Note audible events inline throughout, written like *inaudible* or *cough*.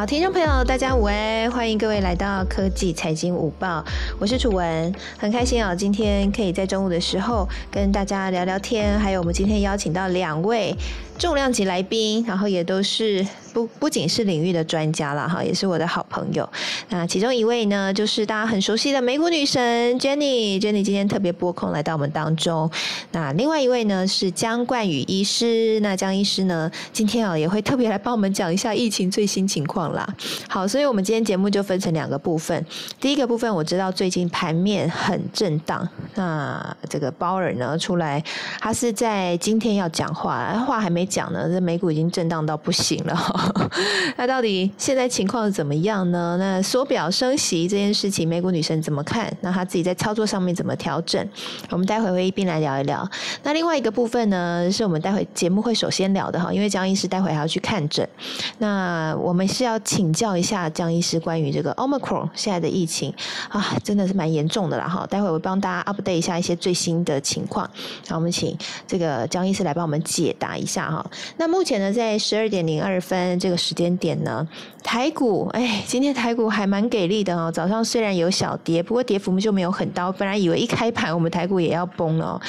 好，听众朋友，大家午安，欢迎各位来到科技财经午报，我是楚文，很开心啊，今天可以在中午的时候跟大家聊聊天，还有我们今天邀请到两位。重量级来宾，然后也都是不不仅是领域的专家了哈，也是我的好朋友。那其中一位呢，就是大家很熟悉的美股女神 Jenny。Jenny 今天特别拨空来到我们当中。那另外一位呢是江冠宇医师。那江医师呢，今天啊也会特别来帮我们讲一下疫情最新情况啦。好，所以我们今天节目就分成两个部分。第一个部分我知道最近盘面很震荡，那这个鲍尔呢出来，他是在今天要讲话，话还没。讲呢，这美股已经震荡到不行了。*laughs* 那到底现在情况怎么样呢？那缩表升息这件事情，美股女神怎么看？那她自己在操作上面怎么调整？我们待会会一并来聊一聊。那另外一个部分呢，是我们待会节目会首先聊的哈，因为江医师待会还要去看诊。那我们是要请教一下江医师关于这个 Omicron 现在的疫情啊，真的是蛮严重的啦哈。待会我帮大家 update 一下一些最新的情况。那我们请这个江医师来帮我们解答一下哈。那目前呢，在十二点零二分这个时间点呢，台股哎，今天台股还蛮给力的哦。早上虽然有小跌，不过跌幅就没有很大。本来以为一开盘我们台股也要崩了，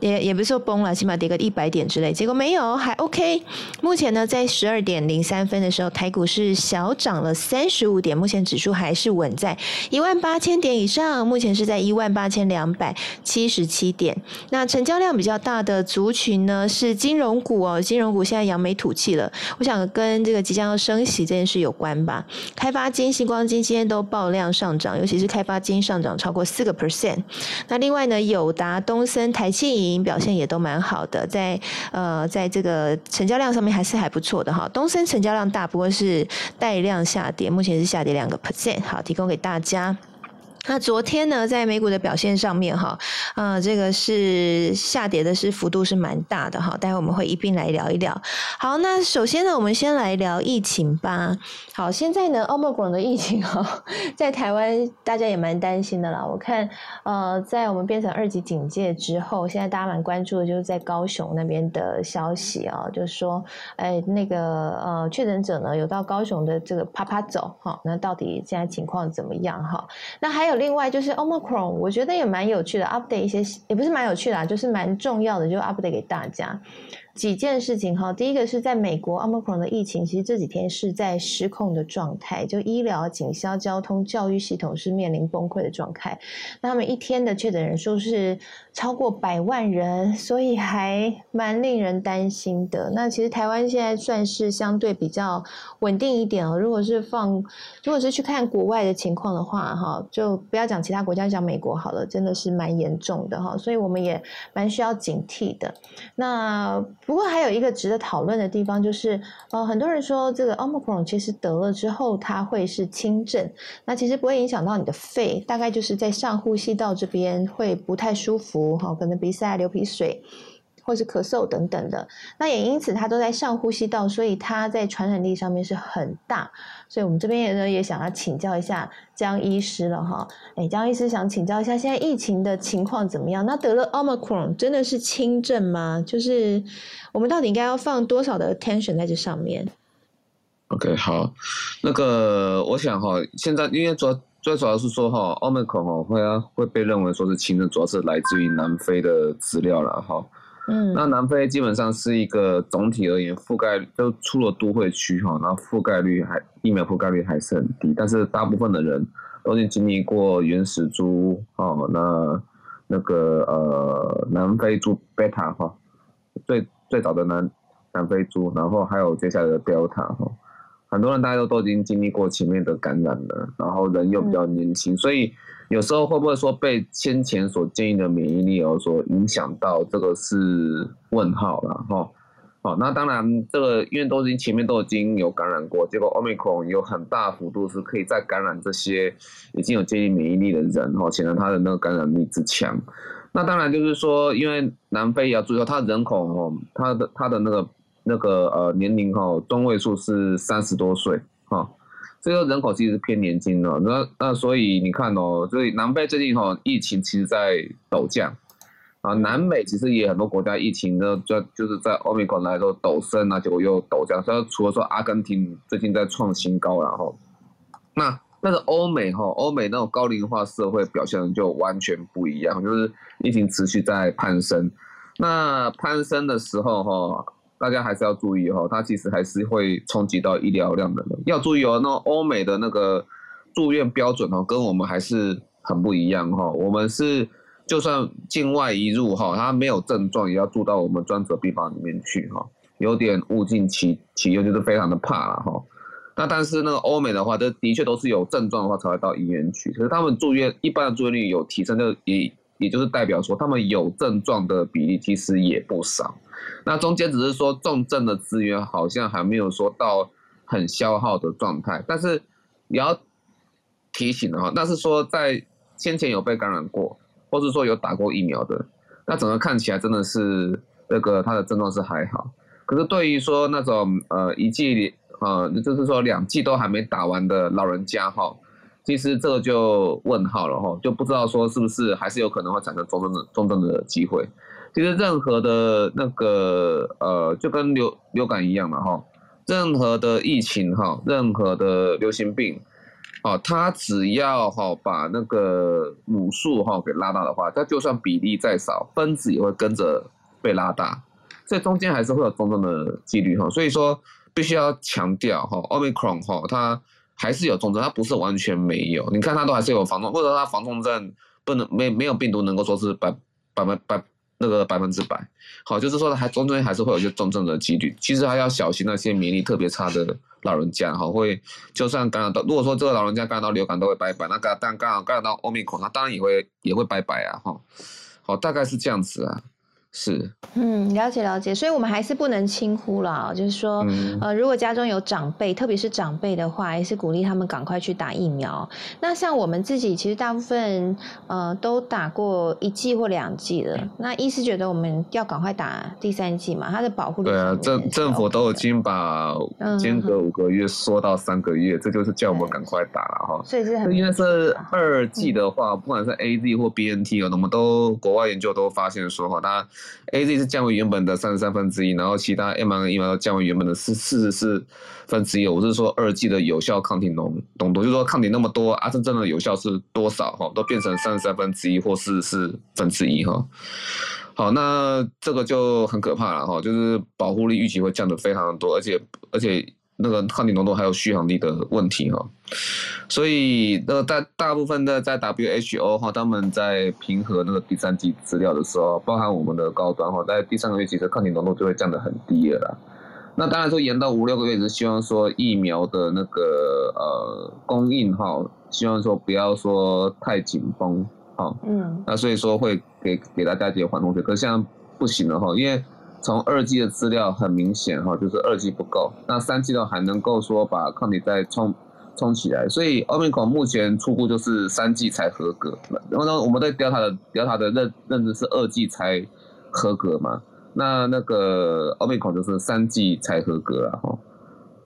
也也不是说崩了，起码跌个一百点之类，结果没有，还 OK。目前呢，在十二点零三分的时候，台股是小涨了三十五点，目前指数还是稳在一万八千点以上，目前是在一万八千两百七十七点。那成交量比较大的族群呢，是金融股哦。金融股现在扬眉吐气了，我想跟这个即将要升息这件事有关吧。开发金、星光金今天都爆量上涨，尤其是开发金上涨超过四个 percent。那另外呢，友达、东森、台气银表现也都蛮好的，在呃，在这个成交量上面还是还不错的哈。东森成交量大，不过是带量下跌，目前是下跌两个 percent。好，提供给大家。那昨天呢，在美股的表现上面，哈，呃，这个是下跌的是幅度是蛮大的哈。待会我们会一并来聊一聊。好，那首先呢，我们先来聊疫情吧。好，现在呢，奥密克戎的疫情哈，在台湾大家也蛮担心的啦。我看，呃，在我们变成二级警戒之后，现在大家蛮关注的就是在高雄那边的消息啊，就是说，哎，那个呃，确诊者呢有到高雄的这个啪啪走哈，那到底现在情况怎么样哈？那还有。另外就是 Omicron，我觉得也蛮有趣的，update 一些也不是蛮有趣的，就是蛮重要的，就 update 给大家。几件事情哈，第一个是在美国，omicron 的疫情其实这几天是在失控的状态，就医疗、警消、交通、教育系统是面临崩溃的状态。那他们一天的确诊人数是超过百万人，所以还蛮令人担心的。那其实台湾现在算是相对比较稳定一点哦。如果是放，如果是去看国外的情况的话，哈，就不要讲其他国家，讲美国好了，真的是蛮严重的哈。所以我们也蛮需要警惕的。那不过还有一个值得讨论的地方，就是呃，很多人说这个 omicron 其实得了之后，它会是轻症，那其实不会影响到你的肺，大概就是在上呼吸道这边会不太舒服哈，可能鼻塞、流鼻水。或是咳嗽等等的，那也因此它都在上呼吸道，所以它在传染力上面是很大。所以我们这边也呢也想要请教一下江医师了哈。哎，江医师想请教一下，现在疫情的情况怎么样？那得了 omicron 真的是轻症吗？就是我们到底应该要放多少的 attention 在这上面？OK，好，那个我想哈，现在因为昨最主要是说哈，omicron 哈会啊会被认为说是轻症，主要是来自于南非的资料了哈。嗯，那南非基本上是一个总体而言覆盖都出了都会区哈，那覆盖率还疫苗覆盖率还是很低，但是大部分的人都已经经历过原始猪哦，那那个呃南非猪贝塔哈，最最早的南南非猪，然后还有接下来的 Delta 哈，很多人大家都都已经经历过前面的感染了，然后人又比较年轻，所以。有时候会不会说被先前所建议的免疫力而所影响到？这个是问号了哈。好，那当然这个因为都已经前面都已经有感染过，结果 omicron 有很大幅度是可以再感染这些已经有建议免疫力的人哈，显然他的那个感染力之强。那当然就是说，因为南非也要注意到，它人口哦，它的它的那个那个呃年龄哈中位数是三十多岁哈。这个人口其实偏年轻的，那那所以你看哦，所以南非最近哈疫情其实在陡降，啊，南美其实也很多国家疫情呢，就就是在欧美 i 来都陡升啊，结果又陡降。所以除了说阿根廷最近在创新高，然后那但是欧美哈，欧美那种高龄化社会表现就完全不一样，就是疫情持续在攀升。那攀升的时候哈，大家还是要注意哈，它其实还是会冲击到医疗量的。要注意哦，那欧美的那个住院标准哦，跟我们还是很不一样哈。我们是就算境外一入哈，他没有症状也要住到我们专责病房里面去哈，有点物尽其其用，就是非常的怕了哈。那但是那个欧美的话，这的确都是有症状的话才会到医院去，可是他们住院一般的住院率有提升，就也。也就是代表说，他们有症状的比例其实也不少。那中间只是说重症的资源好像还没有说到很消耗的状态。但是也要提醒的哈，那是说在先前有被感染过，或是说有打过疫苗的，那整个看起来真的是那个他的症状是还好。可是对于说那种呃一剂呃就是说两剂都还没打完的老人家哈。其实这个就问号了哈，就不知道说是不是还是有可能会产生重症的重症的机会。其实任何的那个呃，就跟流流感一样嘛哈，任何的疫情哈，任何的流行病，啊，它只要哈把那个母数哈给拉大的话，它就算比例再少，分子也会跟着被拉大，这中间还是会有重症的几率哈。所以说必须要强调哈，omicron 哈它。还是有重症，它不是完全没有。你看它都还是有防重，或者它防重症不能没没有病毒能够说是百百分百那个百分之百。好，就是说还中间还是会有一些重症的几率。其实还要小心那些免疫力特别差的老人家，哈，会就算感染到，如果说这个老人家感染到流感都会拜拜，那个但感染感染到欧米孔，那当然也会也会拜拜啊，哈。好，大概是这样子啊。是，嗯，了解了解，所以我们还是不能轻忽了，就是说，呃，如果家中有长辈，特别是长辈的话，也是鼓励他们赶快去打疫苗。那像我们自己，其实大部分呃都打过一剂或两剂了。那医师觉得我们要赶快打第三剂嘛？它的保护力对啊，政政府都已经把间隔五个月缩到三个月，这就是叫我们赶快打了哈。所以是很因为是二剂的话，不管是 A Z 或 B N T 哦，我们都国外研究都发现说哈，它 A Z 是降为原本的三十三分之一，然后其他 m R N 疫苗降为原本的四四十四分之一。我是说二剂的有效抗体浓浓度，就是说抗体那么多，啊，真正的有效是多少？哈，都变成三十三分之一或四十四分之一哈。好，那这个就很可怕了哈，就是保护力预期会降得非常的多，而且而且。那个抗体浓度还有续航力的问题哈，所以那个大大部分的在 WHO 哈，他们在平和那个第三季资料的时候，包含我们的高端哈，在第三个月其实抗体浓度就会降得很低了啦。那当然说延到五六个月，是希望说疫苗的那个呃供应哈，希望说不要说太紧绷哈。嗯。那所以说会给给大家一些缓冲水，可是现在不行了哈，因为。从二季的资料很明显哈，就是二季不够，那三季的还能够说把抗体再冲冲起来，所以奥密克目前初步就是三季才合格。然后呢，我们对 Delta 的 Delta 的认认知是二季才合格嘛？那那个奥密克就是三季才合格了哈，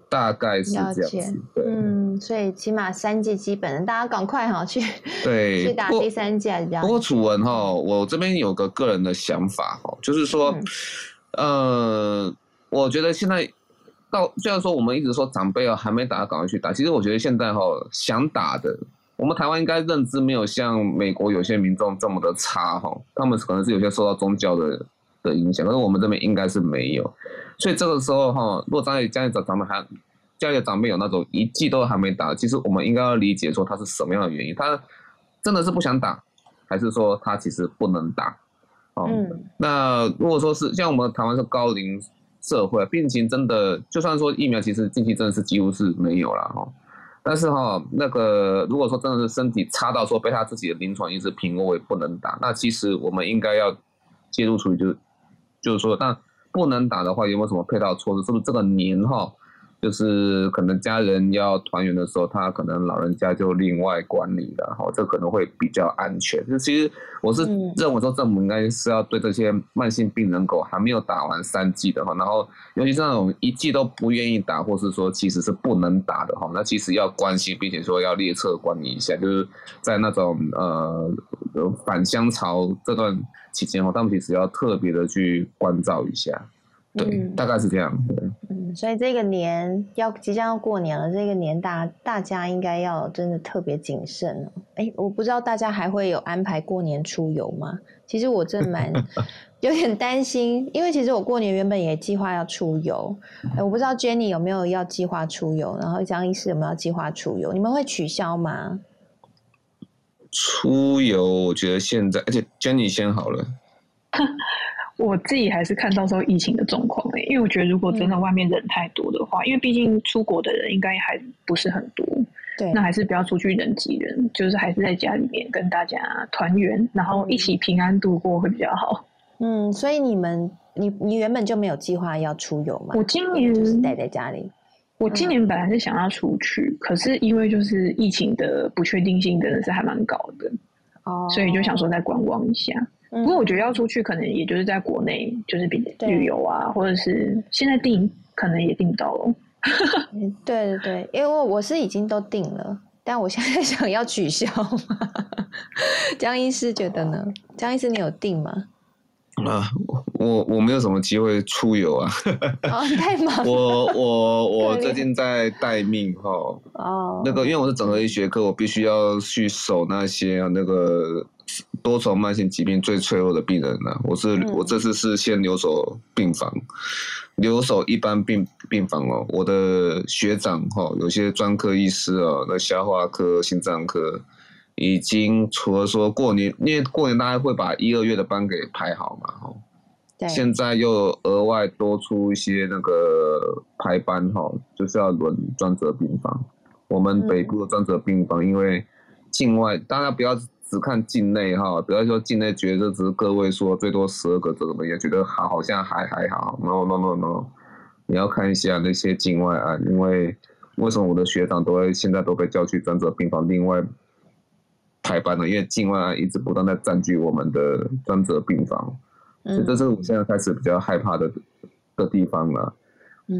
大概是这样子。对，嗯，所以起码三季基本，大家赶快哈去对 *laughs* 去打第三季啊，这样。不过楚文哈，我这边有个个人的想法哈，就是说。呃，我觉得现在到虽然说我们一直说长辈啊还没打，赶快去打。其实我觉得现在哈想打的，我们台湾应该认知没有像美国有些民众这么的差哈。他们可能是有些受到宗教的的影响，可是我们这边应该是没有。所以这个时候哈，如果家里家里长长辈还家里长辈有那种一剂都还没打，其实我们应该要理解说他是什么样的原因，他真的是不想打，还是说他其实不能打？嗯，那如果说是像我们台湾是高龄社会，病情真的就算说疫苗，其实近期真的是几乎是没有了哈。但是哈，那个如果说真的是身体差到说被他自己的临床医师评为不能打，那其实我们应该要介入处理，就就是说，但不能打的话，有没有什么配套措施？是不是这个年哈就是可能家人要团圆的时候，他可能老人家就另外管理了，哈，这可能会比较安全。就其实我是认为说，政府应该是要对这些慢性病人狗还没有打完三剂的哈，然后尤其是那种一剂都不愿意打，或是说其实是不能打的哈，那其实要关心，并且说要列车管理一下，就是在那种呃返乡潮这段期间哈，他们其实要特别的去关照一下。对，大概是这样。嗯，所以这个年要即将要过年了，这个年大大家应该要真的特别谨慎哎，我不知道大家还会有安排过年出游吗？其实我真蛮 *laughs* 有点担心，因为其实我过年原本也计划要出游。哎，我不知道 Jenny 有没有要计划出游，然后张医师有没有计划出游？你们会取消吗？出游，我觉得现在，而且 Jenny 先好了。*laughs* 我自己还是看到时候疫情的状况诶，因为我觉得如果真的外面人太多的话，因为毕竟出国的人应该还不是很多，对，那还是不要出去人挤人，就是还是在家里面跟大家团圆，然后一起平安度过会比较好。嗯，所以你们，你你原本就没有计划要出游吗？我今年就是待在家里。我今年本来是想要出去，可是因为就是疫情的不确定性真的是还蛮高的，哦，所以就想说再观望一下。不过我觉得要出去，可能也就是在国内，就是比旅游啊，或者是现在订，可能也订不到了。*laughs* 对对对，因为我是已经都订了，但我现在 *laughs* 想要取消。*laughs* 江医师觉得呢？江医师，你有订吗？啊，我我没有什么机会出游啊。哦，太忙。我我我最近在待命哈。哦。那个，因为我是整合医学科，我必须要去守那些那个。多重慢性疾病最脆弱的病人呢？我是我这次是先留守病房，留守一般病病房哦。我的学长哈，有些专科医师哦，那消化科、心脏科已经除了说过年，因为过年大家会把一二月的班给排好嘛哈。现在又额外多出一些那个排班哈，就是要轮专责病房。我们北部的专责病房，因为境外大家不要。只看境内哈，不要说境内觉得只是个位数，最多十二个这个也觉得好，好像还还好。No no no no，你要看一下那些境外啊，因为为什么我的学长都会现在都被叫去专责病房另外排班了？因为境外案一直不断在占据我们的专责病房，所以这是我现在开始比较害怕的的地方了。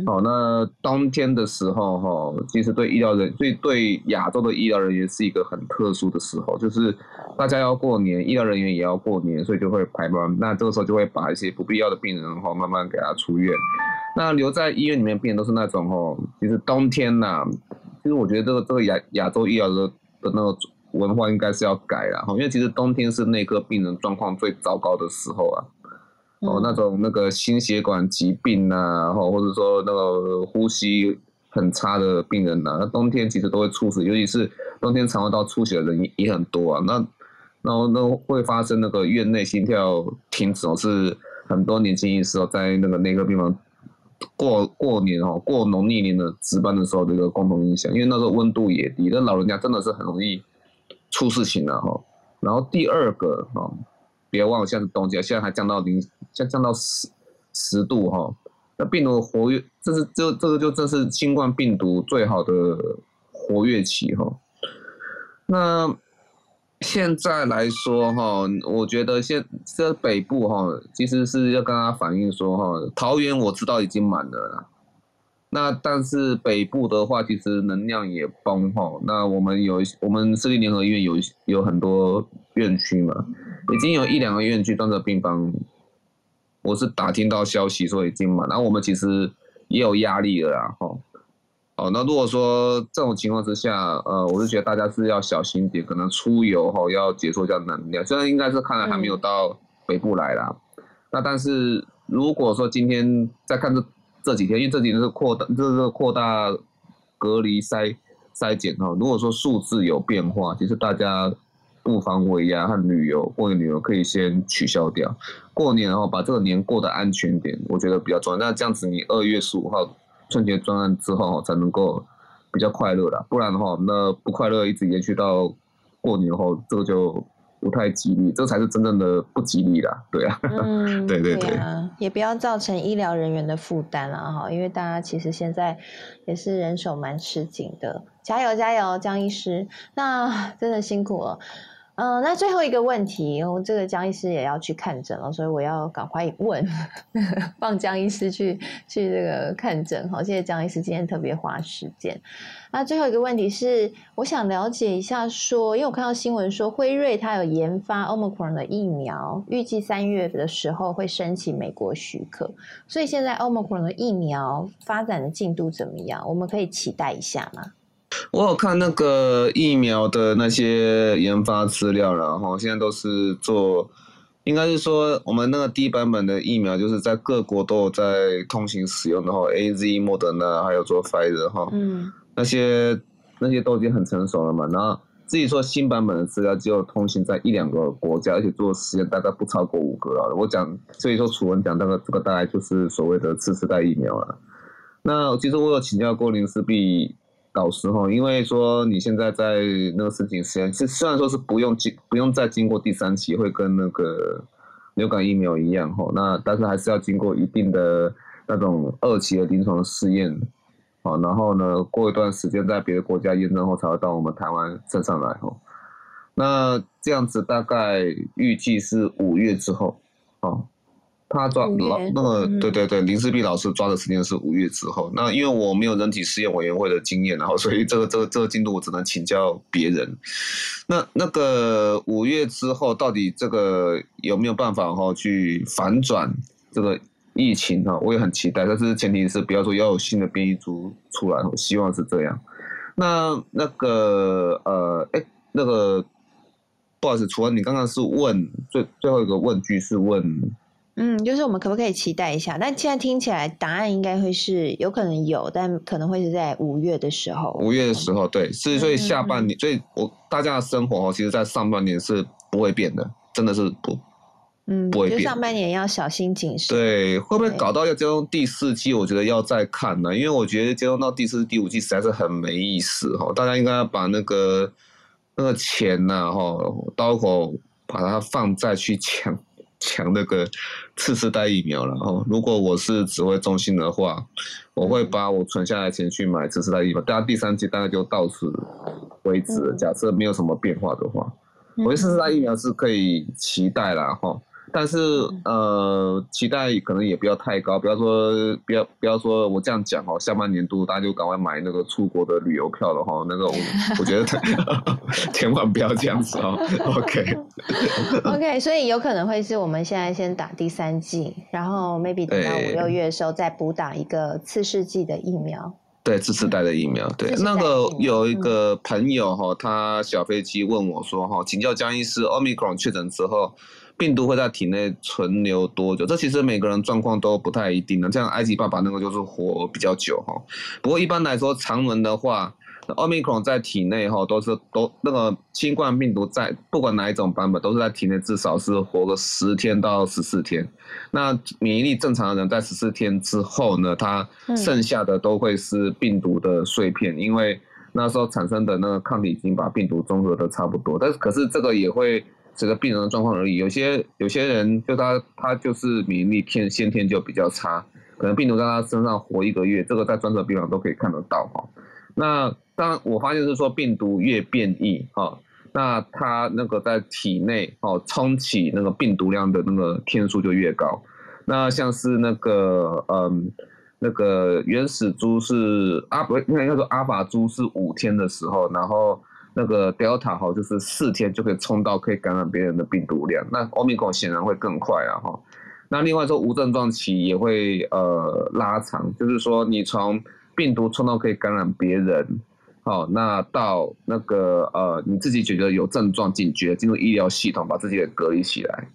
好，那冬天的时候哈，其实对医疗人，对对亚洲的医疗人员是一个很特殊的时候，就是大家要过年，医疗人员也要过年，所以就会排班。那这个时候就会把一些不必要的病人哈，慢慢给他出院。那留在医院里面病人都是那种哈，其实冬天呐，其实我觉得这个这个亚亚洲医疗的的那个文化应该是要改了哈，因为其实冬天是内科病人状况最糟糕的时候啊。哦，那种那个心血管疾病呐，后或者说那个呼吸很差的病人呐，那冬天其实都会猝死，尤其是冬天肠胃道出血的人也很多啊。那，然后那会发生那个院内心跳停止哦，是很多年轻医师哦在那个内科病房过过年哦，过农历年的值班的时候的一个共同影响，因为那时候温度也低，那老人家真的是很容易出事情的哈。然后第二个哈。别忘了，现在是冬季，现在还降到零，降降到十十度哈。那病毒活跃，这是这这个就这是新冠病毒最好的活跃期哈。那现在来说哈，我觉得现这北部哈，其实是要跟他反映说哈，桃园我知道已经满了。那但是北部的话，其实能量也崩哈。那我们有我们私立联合医院有有很多院区嘛，已经有一两个院区专责病房，我是打听到消息说已经满。然后我们其实也有压力了啦哈。哦，那如果说这种情况之下，呃，我是觉得大家是要小心点，可能出游哈要解说一下能量。虽然应该是看来还没有到北部来啦，那但是如果说今天再看这。这几天，因为这几天是扩大，这是扩大隔离筛筛检哈。如果说数字有变化，其实大家不妨为呀和旅游过年旅游可以先取消掉。过年然后把这个年过得安全点，我觉得比较重要。那这样子，你二月十五号春节专案之后才能够比较快乐啦。不然的话，那不快乐一直延续到过年后，这个就不太吉利，这才是真正的不吉利啦，*laughs* 对啊，嗯，对对对，也不要造成医疗人员的负担了哈，因为大家其实现在也是人手蛮吃紧的，加油加油，江医师，那真的辛苦了。嗯，那最后一个问题，我这个江医师也要去看诊了，所以我要赶快问，*laughs* 放江医师去去这个看诊。好，谢谢江医师今天特别花时间。那最后一个问题是，我想了解一下，说，因为我看到新闻说辉瑞它有研发 Omicron 的疫苗，预计三月的时候会申请美国许可，所以现在 Omicron 的疫苗发展的进度怎么样？我们可以期待一下吗？我有看那个疫苗的那些研发资料然后现在都是做，应该是说我们那个低版本的疫苗，就是在各国都有在通行使用然后，A Z、莫德纳还有做 Pfizer 哈，嗯，那些那些都已经很成熟了嘛。然后自己说新版本的资料只有通行在一两个国家，而且做实验大概不超过五个啊。我讲，所以说楚文讲那个这个大概就是所谓的次世代疫苗了。那其实我有请教过林思碧。导师哈，因为说你现在在那个申请实验，是虽然说是不用经不用再经过第三期，会跟那个流感疫苗一样哈，那但是还是要经过一定的那种二期的临床试验，好，然后呢过一段时间在别的国家验证后才会到我们台湾身上来哈，那这样子大概预计是五月之后，哦。他抓老那个对对对，林世碧老师抓的时间是五月之后。那因为我没有人体试验委员会的经验，然后所以这个这个这个进度我只能请教别人。那那个五月之后到底这个有没有办法哈去反转这个疫情哈？我也很期待，但是前提是不要说要有新的变异株出来，我希望是这样。那那个呃哎那个不好意思，除了你刚刚是问最最后一个问句是问。嗯，就是我们可不可以期待一下？但现在听起来答案应该会是有可能有，但可能会是在五月的时候。五月的时候，对，是所以下半年，所以我大家的生活哦，其实在上半年是不会变的，真的是不，嗯，不会变。上半年要小心谨慎。对，会不会搞到要接通第四季？我觉得要再看呢，因为我觉得接通到第四、第五季实在是很没意思哈。大家应该要把那个那个钱呐，哈，刀口把它放在去抢。抢那个次世代疫苗了哦。如果我是指挥中心的话，我会把我存下来钱去买次世代疫苗。大家第三季大概就到此为止。假设没有什么变化的话，我觉得次世代疫苗是可以期待了哈。但是呃，期待可能也不要太高，不要说不要不要说我这样讲哦，下半年度大家就赶快买那个出国的旅游票了哈。那个我 *laughs* 我觉得 *laughs* 千万不要这样子哦。*laughs* OK OK，所以有可能会是我们现在先打第三季，然后 maybe 等到五六月的时候再补打一个次世纪的疫苗。对，次世代的疫苗。对，那个有一个朋友哈，他小飞机问我说哈，请教江医师，Omicron 确诊之后。病毒会在体内存留多久？这其实每个人状况都不太一定的。像埃及爸爸那个就是活比较久哈。不过一般来说，常人的话，奥密克戎在体内哈都是都那个新冠病毒在不管哪一种版本都是在体内至少是活个十天到十四天。那免疫力正常的人在十四天之后呢，他剩下的都会是病毒的碎片，因为那时候产生的那个抗体已经把病毒中和的差不多。但是可是这个也会。这个病人的状况而已，有些有些人就他他就是免疫力天先天就比较差，可能病毒在他身上活一个月，这个在专科病房都可以看得到哈。那当我发现是说病毒越变异哈，那它那个在体内哦冲起那个病毒量的那个天数就越高。那像是那个嗯那个原始株是阿不应该说阿法株是五天的时候，然后。那个 Delta 哈，就是四天就可以冲到可以感染别人的病毒量，那 Omicron 显然会更快啊哈。那另外说无症状期也会呃拉长，就是说你从病毒冲到可以感染别人，好，那到那个呃你自己觉得有症状警觉进入医疗系统把自己给隔离起来，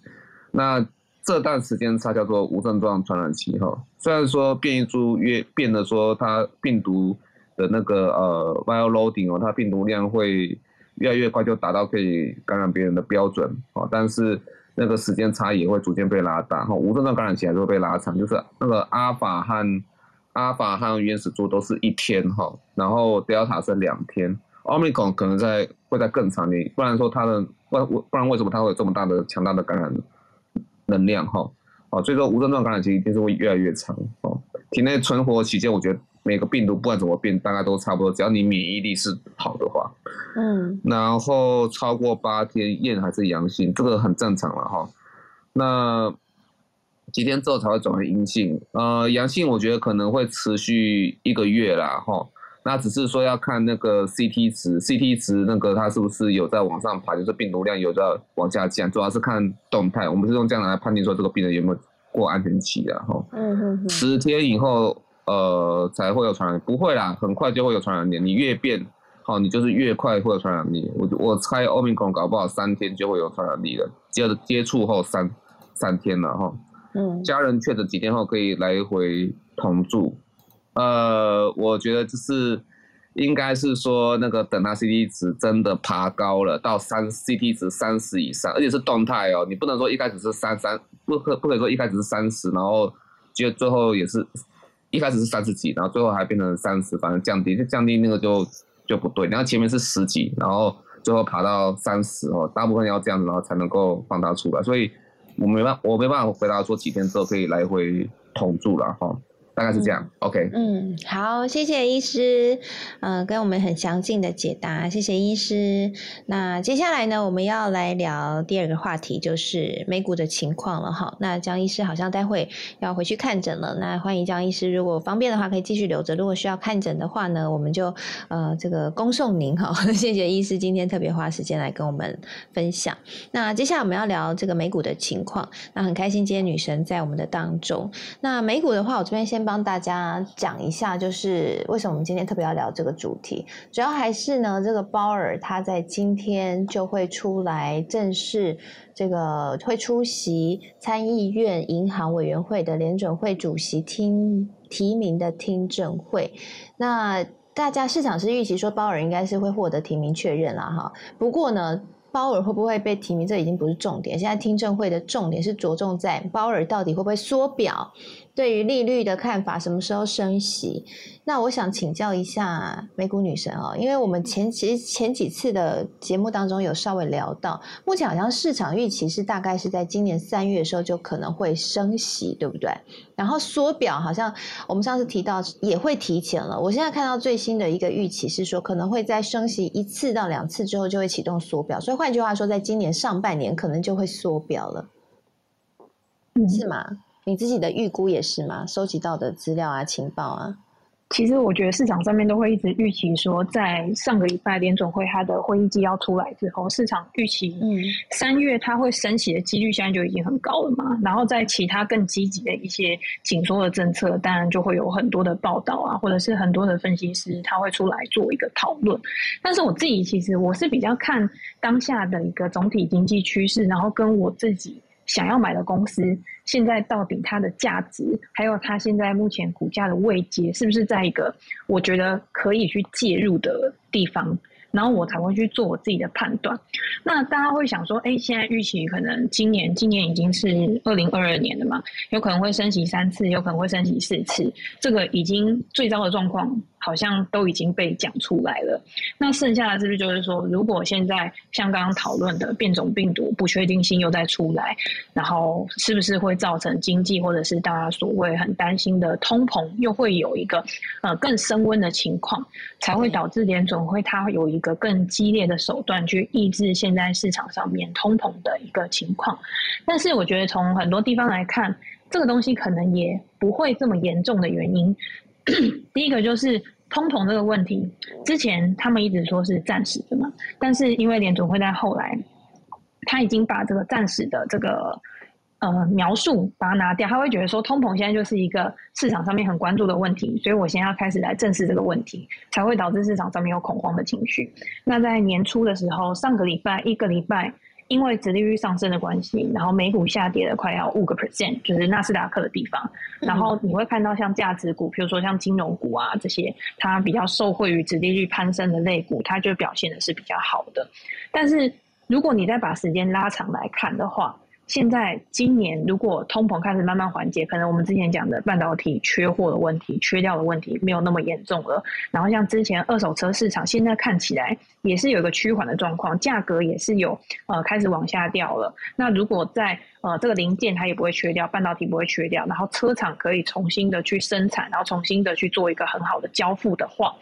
那这段时间差叫做无症状传染期哈。虽然说变异株越变得说它病毒。的那个呃，viral loading 哦，它病毒量会越来越快，就达到可以感染别人的标准哦。但是那个时间差也会逐渐被拉大哈，无症状感染起来就会被拉长，就是那个阿法和阿法和原始株都是一天哈，然后 Delta 是两天 Omicron 可能在会在更长点，不然说它的不不然为什么它会有这么大的强大的感染能量哈？哦，所以说无症状感染期一定是会越来越长哦。体内存活期间，我觉得每个病毒不管怎么变，大概都差不多，只要你免疫力是好的话，嗯，然后超过八天验还是阳性，这个很正常了哈。那几天之后才会转为阴性，呃，阳性我觉得可能会持续一个月啦哈。那只是说要看那个 CT 值，CT 值那个它是不是有在往上爬，就是病毒量有在往下降，主要是看动态。我们是用这样来判定说这个病人有没有过安全期的哈。嗯嗯十天以后呃才会有传染，不会啦，很快就会有传染力。你越变好，你就是越快会有传染力。我我猜欧米孔搞不好三天就会有传染力了，接着接触后三三天了哈。嗯。家人确诊几天后可以来回同住。呃，我觉得就是应该是说那个等他 CT 值真的爬高了，到三 CT 值三十以上，而且是动态哦，你不能说一开始是三三，不可不可以说一开始是三十，然后就最后也是一开始是三十几，然后最后还变成三十，反正降低就降低那个就就不对，然后前面是十几，然后最后爬到三十哦，大部分要这样子，然后才能够放它出来，所以我没办我没办法回答说几天之后可以来回同住了哈。大概是这样，OK。嗯，好，谢谢医师，嗯，跟我们很详尽的解答，谢谢医师。那接下来呢，我们要来聊第二个话题，就是美股的情况了哈。那江医师好像待会要回去看诊了，那欢迎江医师，如果方便的话可以继续留着，如果需要看诊的话呢，我们就呃这个恭送您哈。*laughs* 谢谢医师今天特别花时间来跟我们分享。那接下来我们要聊这个美股的情况，那很开心今天女神在我们的当中。那美股的话，我这边先。帮大家讲一下，就是为什么我们今天特别要聊这个主题，主要还是呢，这个鲍尔他在今天就会出来正式这个会出席参议院银行委员会的联准会主席听提名的听证会。那大家市场是预期说鲍尔应该是会获得提名确认了哈，不过呢。鲍尔会不会被提名？这已经不是重点。现在听证会的重点是着重在鲍尔到底会不会缩表，对于利率的看法，什么时候升息？那我想请教一下美股女神哦，因为我们前其实前几次的节目当中有稍微聊到，目前好像市场预期是大概是在今年三月的时候就可能会升息，对不对？然后缩表好像我们上次提到也会提前了。我现在看到最新的一个预期是说，可能会在升息一次到两次之后就会启动缩表，所以换句话说，在今年上半年可能就会缩表了，是吗？你自己的预估也是吗？收集到的资料啊，情报啊。其实我觉得市场上面都会一直预期说，在上个礼拜联总会它的会议纪要出来之后，市场预期三月它会升息的几率现在就已经很高了嘛。然后在其他更积极的一些紧缩的政策，当然就会有很多的报道啊，或者是很多的分析师他会出来做一个讨论。但是我自己其实我是比较看当下的一个总体经济趋势，然后跟我自己。想要买的公司，现在到底它的价值，还有它现在目前股价的位阶，是不是在一个我觉得可以去介入的地方？然后我才会去做我自己的判断。那大家会想说，哎，现在预期可能今年，今年已经是二零二二年了嘛，有可能会升息三次，有可能会升息四次，这个已经最糟的状况好像都已经被讲出来了。那剩下的是不是就是说，如果现在像刚刚讨论的变种病毒不确定性又在出来，然后是不是会造成经济或者是大家所谓很担心的通膨又会有一个呃更升温的情况，才会导致联总会它有一个更激烈的手段去抑制现在市场上面通膨的一个情况，但是我觉得从很多地方来看，这个东西可能也不会这么严重的原因。第一个就是通膨这个问题，之前他们一直说是暂时的嘛，但是因为联总会在后来，他已经把这个暂时的这个。呃，描述把它拿掉，他会觉得说通膨现在就是一个市场上面很关注的问题，所以我先要开始来正视这个问题，才会导致市场上面有恐慌的情绪。那在年初的时候，上个礼拜一个礼拜，因为殖利率上升的关系，然后美股下跌了快要五个 percent，就是纳斯达克的地方。然后你会看到像价值股，比如说像金融股啊这些，它比较受惠于殖利率攀升的类股，它就表现的是比较好的。但是如果你再把时间拉长来看的话，现在今年如果通膨开始慢慢缓解，可能我们之前讲的半导体缺货的问题、缺掉的问题没有那么严重了。然后像之前二手车市场，现在看起来也是有一个趋缓的状况，价格也是有呃开始往下掉了。那如果在呃这个零件它也不会缺掉，半导体不会缺掉，然后车厂可以重新的去生产，然后重新的去做一个很好的交付的话。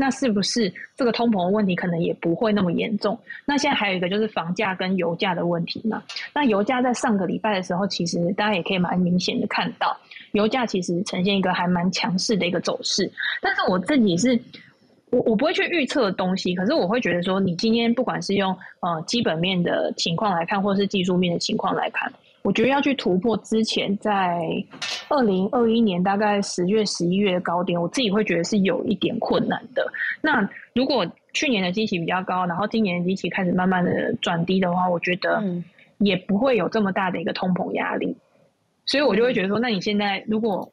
那是不是这个通膨问题可能也不会那么严重？那现在还有一个就是房价跟油价的问题嘛。那油价在上个礼拜的时候，其实大家也可以蛮明显的看到，油价其实呈现一个还蛮强势的一个走势。但是我自己是，我我不会去预测东西，可是我会觉得说，你今天不管是用呃基本面的情况来看，或是技术面的情况来看。我觉得要去突破之前在二零二一年大概十月、十一月的高点，我自己会觉得是有一点困难的。那如果去年的基期比较高，然后今年的基期开始慢慢的转低的话，我觉得也不会有这么大的一个通膨压力。所以我就会觉得说，那你现在如果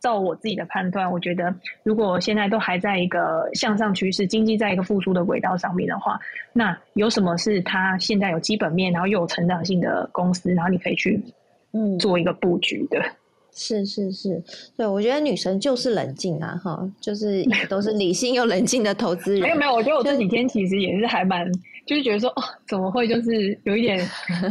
照我自己的判断，我觉得如果现在都还在一个向上趋势，经济在一个复苏的轨道上面的话，那有什么是它现在有基本面，然后又有成长性的公司，然后你可以去嗯做一个布局的。是是是，对我觉得女神就是冷静啊，哈，就是都是理性又冷静的投资人。没有没有，我觉得我这几天其实也是还蛮，就是觉得说，哦，怎么会就是有一点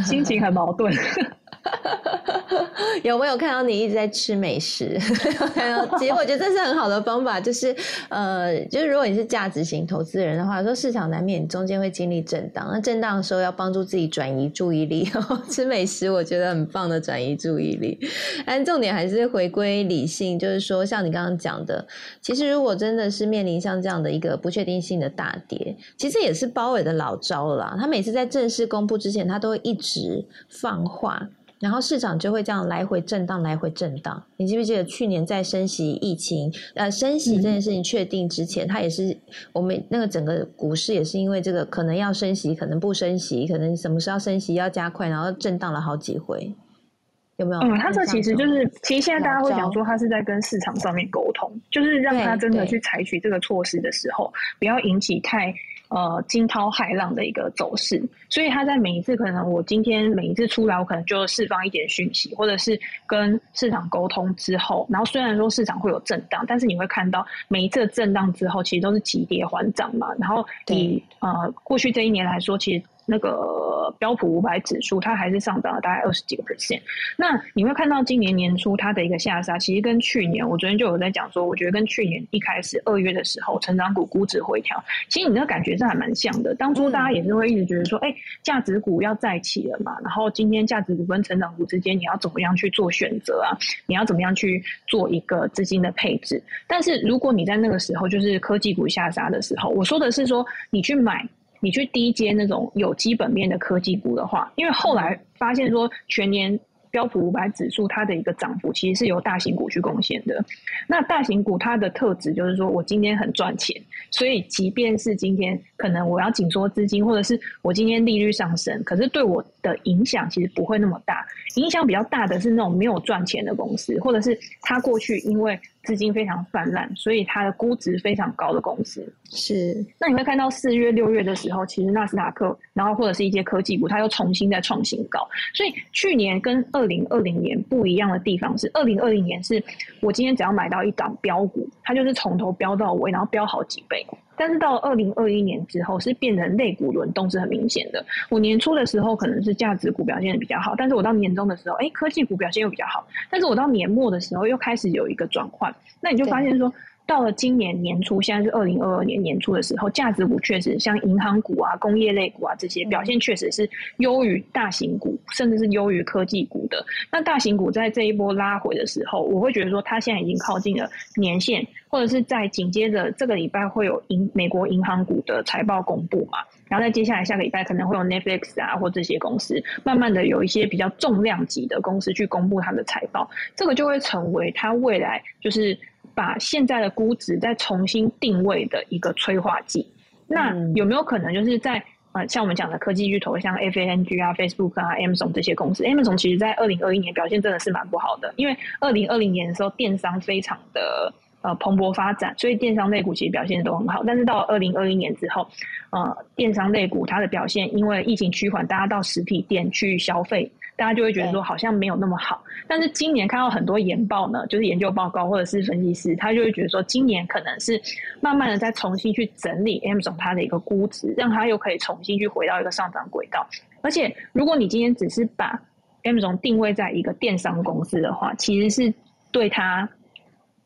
心情很矛盾。*laughs* *laughs* 有没有看到你一直在吃美食？*laughs* 其实我觉得这是很好的方法，就是呃，就是如果你是价值型投资人的话，说市场难免中间会经历震荡，那震荡的时候要帮助自己转移注意力，*laughs* 吃美食我觉得很棒的转移注意力。但重点还是回归理性，就是说像你刚刚讲的，其实如果真的是面临像这样的一个不确定性的大跌，其实也是包尾的老招了啦。他每次在正式公布之前，他都会一直放话。然后市场就会这样来回震荡，来回震荡。你记不记得去年在升息疫情，呃，升息这件事情确定之前，它也是我们那个整个股市也是因为这个可能要升息，可能不升息，可能什么时候升息要加快，然后震荡了好几回，有没有？嗯，他这其实就是，其实现在大家会讲说，他是在跟市场上面沟通，就是让他真的去采取这个措施的时候，不要引起太。呃，惊涛骇浪的一个走势，所以他在每一次可能我今天每一次出来，我可能就释放一点讯息，或者是跟市场沟通之后，然后虽然说市场会有震荡，但是你会看到每一次震荡之后，其实都是急跌缓涨嘛。然后以呃过去这一年来说，其实。那个标普五百指数，它还是上涨了大概二十几个 percent。那你会看到今年年初它的一个下杀，其实跟去年我昨天就有在讲说，我觉得跟去年一开始二月的时候，成长股估值回调，其实你那个感觉是还蛮像的。当初大家也是会一直觉得说，哎，价值股要再起了嘛。然后今天价值股跟成长股之间，你要怎么样去做选择啊？你要怎么样去做一个资金的配置？但是如果你在那个时候就是科技股下杀的时候，我说的是说你去买。你去低接那种有基本面的科技股的话，因为后来发现说全年标普五百指数它的一个涨幅其实是由大型股去贡献的。那大型股它的特质就是说我今天很赚钱，所以即便是今天可能我要紧缩资金，或者是我今天利率上升，可是对我的影响其实不会那么大。影响比较大的是那种没有赚钱的公司，或者是它过去因为。资金非常泛滥，所以它的估值非常高的公司是。那你会看到四月、六月的时候，其实纳斯达克，然后或者是一些科技股，它又重新在创新高。所以去年跟二零二零年不一样的地方是，二零二零年是我今天只要买到一档标股，它就是从头标到尾，然后标好几倍。但是到二零二一年之后，是变成类股轮动是很明显的。我年初的时候可能是价值股表现的比较好，但是我到年终的时候，哎，科技股表现又比较好。但是我到年末的时候又开始有一个转换，那你就发现说。到了今年年初，现在是二零二二年年初的时候，价值股确实像银行股啊、工业类股啊这些表现确实是优于大型股，甚至是优于科技股的。那大型股在这一波拉回的时候，我会觉得说，它现在已经靠近了年线，或者是在紧接着这个礼拜会有银美国银行股的财报公布嘛？然后在接下来下个礼拜可能会有 Netflix 啊或这些公司，慢慢的有一些比较重量级的公司去公布它的财报，这个就会成为它未来就是。把现在的估值再重新定位的一个催化剂，那有没有可能就是在呃，像我们讲的科技巨头，像 F A N G 啊、Facebook 啊、Amazon 这些公司，Amazon 其实在二零二一年表现真的是蛮不好的，因为二零二零年的时候电商非常的呃蓬勃发展，所以电商类股其实表现都很好。但是到二零二一年之后，呃，电商类股它的表现因为疫情趋缓，大家到实体店去消费。大家就会觉得说好像没有那么好。但是今年看到很多研报呢，就是研究报告或者是分析师，他就会觉得说今年可能是慢慢的在重新去整理 Amazon 它的一个估值，让它又可以重新去回到一个上涨轨道。而且如果你今天只是把 Amazon 定位在一个电商公司的话，其实是对它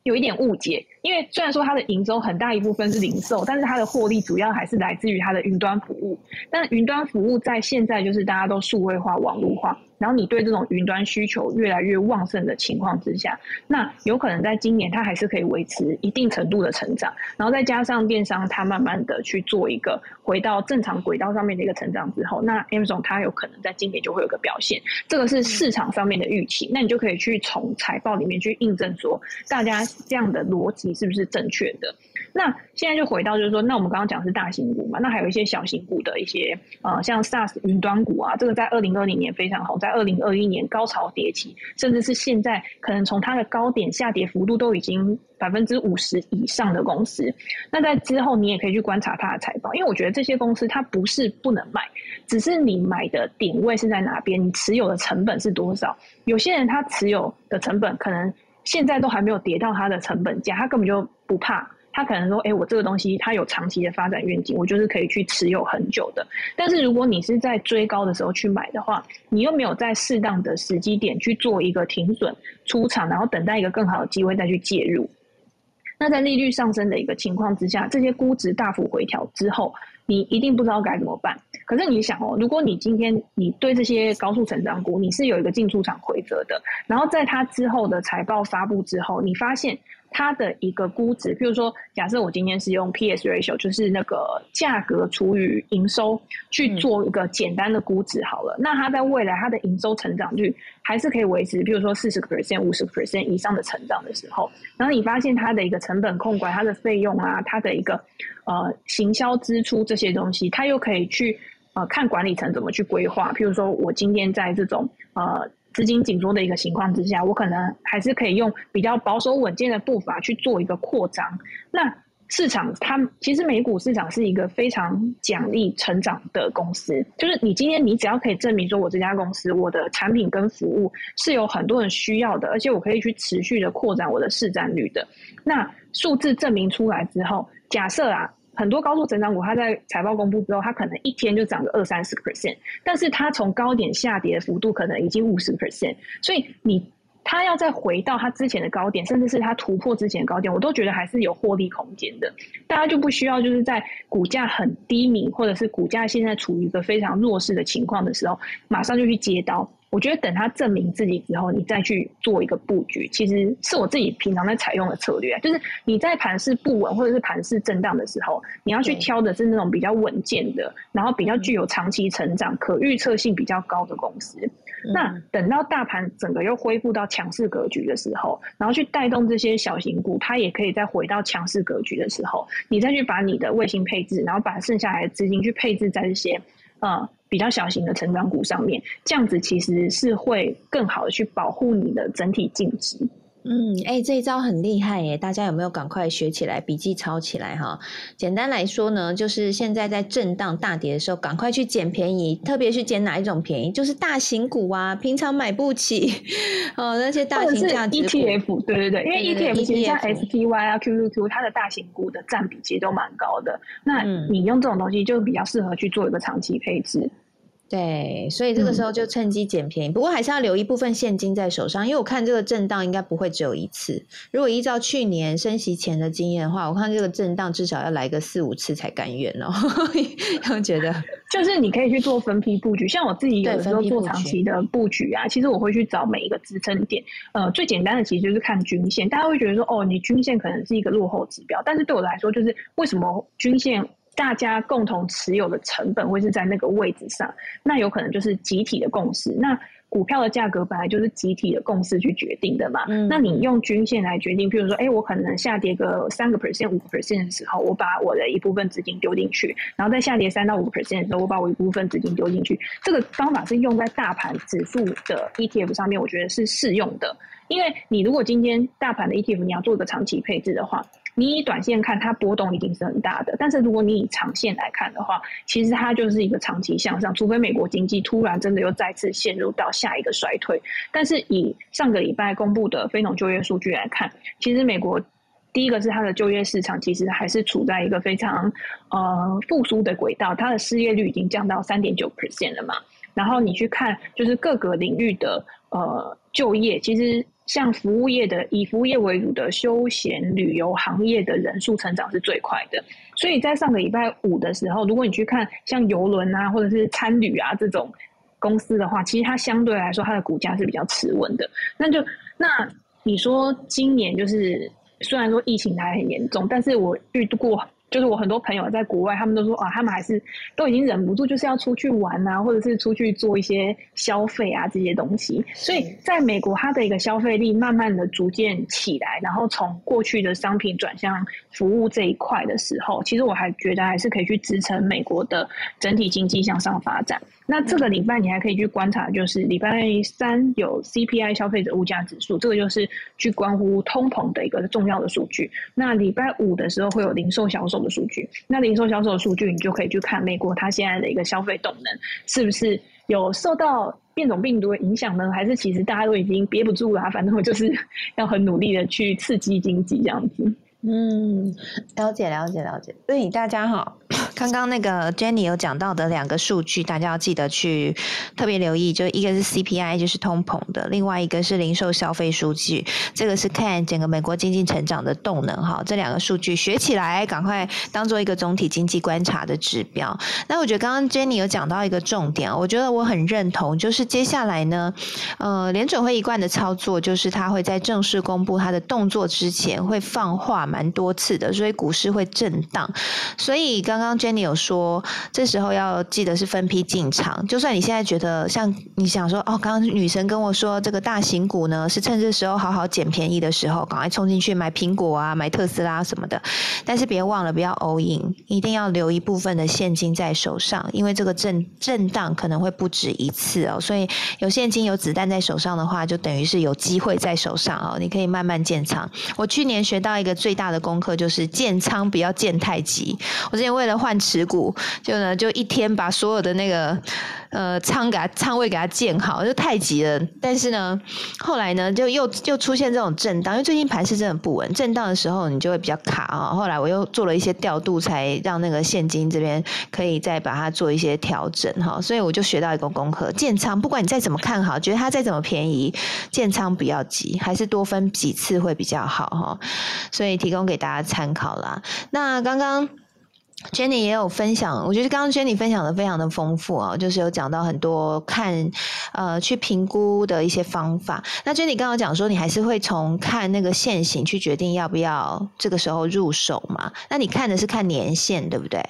有一点误解。因为虽然说它的营收很大一部分是零售，但是它的获利主要还是来自于它的云端服务。但云端服务在现在就是大家都数位化、网络化。然后你对这种云端需求越来越旺盛的情况之下，那有可能在今年它还是可以维持一定程度的成长。然后再加上电商它慢慢的去做一个回到正常轨道上面的一个成长之后，那 Amazon 它有可能在今年就会有个表现。这个是市场上面的预期，那你就可以去从财报里面去印证说，大家这样的逻辑是不是正确的。那现在就回到就是说，那我们刚刚讲是大型股嘛，那还有一些小型股的一些呃，像 SaaS 云端股啊，这个在二零二零年非常红，在二零二一年高潮迭起，甚至是现在可能从它的高点下跌幅度都已经百分之五十以上的公司。那在之后你也可以去观察它的财报，因为我觉得这些公司它不是不能买，只是你买的点位是在哪边，你持有的成本是多少。有些人他持有的成本可能现在都还没有跌到他的成本价，他根本就不怕。他可能说：“哎，我这个东西它有长期的发展愿景，我就是可以去持有很久的。但是如果你是在追高的时候去买的话，你又没有在适当的时机点去做一个停损出场，然后等待一个更好的机会再去介入。那在利率上升的一个情况之下，这些估值大幅回调之后，你一定不知道该怎么办。可是你想哦，如果你今天你对这些高速成长股你是有一个进出场规则的，然后在它之后的财报发布之后，你发现。它的一个估值，譬如说，假设我今天是用 P/S ratio，就是那个价格除以营收去做一个简单的估值好了。那它在未来它的营收成长率还是可以维持，譬如说四十 percent、五十 percent 以上的成长的时候，然后你发现它的一个成本控管、它的费用啊、它的一个呃行销支出这些东西，它又可以去呃看管理层怎么去规划。譬如说我今天在这种呃。资金紧缩的一个情况之下，我可能还是可以用比较保守稳健的步伐去做一个扩张。那市场它其实美股市场是一个非常奖励成长的公司，就是你今天你只要可以证明说我这家公司我的产品跟服务是有很多人需要的，而且我可以去持续的扩展我的市占率的。那数字证明出来之后，假设啊。很多高速成长股，它在财报公布之后，它可能一天就涨个二三十个 percent，但是它从高点下跌的幅度可能已经五十 percent，所以你它要再回到它之前的高点，甚至是它突破之前的高点，我都觉得还是有获利空间的。大家就不需要就是在股价很低迷，或者是股价现在处于一个非常弱势的情况的时候，马上就去接刀。我觉得等他证明自己之后，你再去做一个布局，其实是我自己平常在采用的策略。就是你在盘势不稳或者是盘势震荡的时候，你要去挑的是那种比较稳健的，然后比较具有长期成长、可预测性比较高的公司。那等到大盘整个又恢复到强势格局的时候，然后去带动这些小型股，它也可以再回到强势格局的时候，你再去把你的卫星配置，然后把剩下来的资金去配置在这些，嗯。比较小型的成长股上面，这样子其实是会更好的去保护你的整体净值。嗯，哎，这一招很厉害耶！大家有没有赶快学起来，笔记抄起来哈？简单来说呢，就是现在在震荡大跌的时候，赶快去捡便宜，特别是捡哪一种便宜？就是大型股啊，平常买不起哦，那些大型价值 ETF，对对对，因为 ETF 其实像 SPY 啊、QQQ，它的大型股的占比其实都蛮高的。那你用这种东西就比较适合去做一个长期配置。对，所以这个时候就趁机捡便宜，不过还是要留一部分现金在手上，因为我看这个震荡应该不会只有一次。如果依照去年升息前的经验的话，我看这个震荡至少要来个四五次才甘愿哦。*laughs* 我觉得 *laughs* 就是你可以去做分批布局，像我自己有时候做长期的布局啊，其实我会去找每一个支撑点。呃，最简单的其实就是看均线，大家会觉得说哦，你均线可能是一个落后指标，但是对我来说，就是为什么均线？大家共同持有的成本会是在那个位置上，那有可能就是集体的共识。那股票的价格本来就是集体的共识去决定的嘛。嗯那你用均线来决定，譬如说，哎，我可能下跌个三个 percent、五个 percent 的时候，我把我的一部分资金丢进去，然后再下跌三到五个 percent 的时候，我把我一部分资金丢进去。这个方法是用在大盘指数的 ETF 上面，我觉得是适用的。因为你如果今天大盘的 ETF 你要做一个长期配置的话，你以短线看，它波动一定是很大的。但是如果你以长线来看的话，其实它就是一个长期向上，除非美国经济突然真的又再次陷入到下一个衰退。但是以上个礼拜公布的非农就业数据来看，其实美国第一个是它的就业市场其实还是处在一个非常呃复苏的轨道，它的失业率已经降到三点九 percent 了嘛。然后你去看就是各个领域的呃就业，其实。像服务业的以服务业为主的休闲旅游行业的人数成长是最快的，所以在上个礼拜五的时候，如果你去看像游轮啊或者是餐旅啊这种公司的话，其实它相对来说它的股价是比较持稳的。那就那你说今年就是虽然说疫情还很严重，但是我遇过。就是我很多朋友在国外，他们都说啊，他们还是都已经忍不住，就是要出去玩啊，或者是出去做一些消费啊这些东西。所以在美国，它的一个消费力慢慢的逐渐起来，然后从过去的商品转向服务这一块的时候，其实我还觉得还是可以去支撑美国的整体经济向上发展。那这个礼拜你还可以去观察，就是礼拜三有 CPI 消费者物价指数，这个就是去关乎通膨的一个重要的数据。那礼拜五的时候会有零售销售的数据，那零售销售的数据你就可以去看美国它现在的一个消费动能是不是有受到变种病毒的影响呢？还是其实大家都已经憋不住了，反正我就是 *laughs* 要很努力的去刺激经济这样子。嗯，了解了解了解。所以大家哈，刚刚那个 Jenny 有讲到的两个数据，大家要记得去特别留意。就一个是 CPI，就是通膨的；另外一个是零售消费数据，这个是看整个美国经济成长的动能哈。这两个数据学起来，赶快当做一个总体经济观察的指标。那我觉得刚刚 Jenny 有讲到一个重点，我觉得我很认同，就是接下来呢，呃，联准会一贯的操作就是他会在正式公布他的动作之前会放话。蛮多次的，所以股市会震荡。所以刚刚 Jenny 有说，这时候要记得是分批进场。就算你现在觉得像你想说，哦，刚刚女神跟我说，这个大型股呢是趁这时候好好捡便宜的时候，赶快冲进去买苹果啊，买特斯拉什么的。但是别忘了，不要 all in，一定要留一部分的现金在手上，因为这个震震荡可能会不止一次哦。所以有现金有子弹在手上的话，就等于是有机会在手上哦。你可以慢慢建仓。我去年学到一个最。大的功课就是建仓不要建太急。我之前为了换持股，就呢就一天把所有的那个呃仓给它仓位给它建好，就太急了。但是呢，后来呢就又又出现这种震荡，因为最近盘是真的不稳，震荡的时候你就会比较卡啊。后来我又做了一些调度，才让那个现金这边可以再把它做一些调整哈。所以我就学到一个功课：建仓，不管你再怎么看好，觉得它再怎么便宜，建仓不要急，还是多分几次会比较好哈。所以提。供给大家参考啦。那刚刚 Jenny 也有分享，我觉得刚刚 Jenny 分享的非常的丰富啊，就是有讲到很多看呃去评估的一些方法。那 Jenny 刚刚讲说，你还是会从看那个线型去决定要不要这个时候入手嘛？那你看的是看年线，对不对？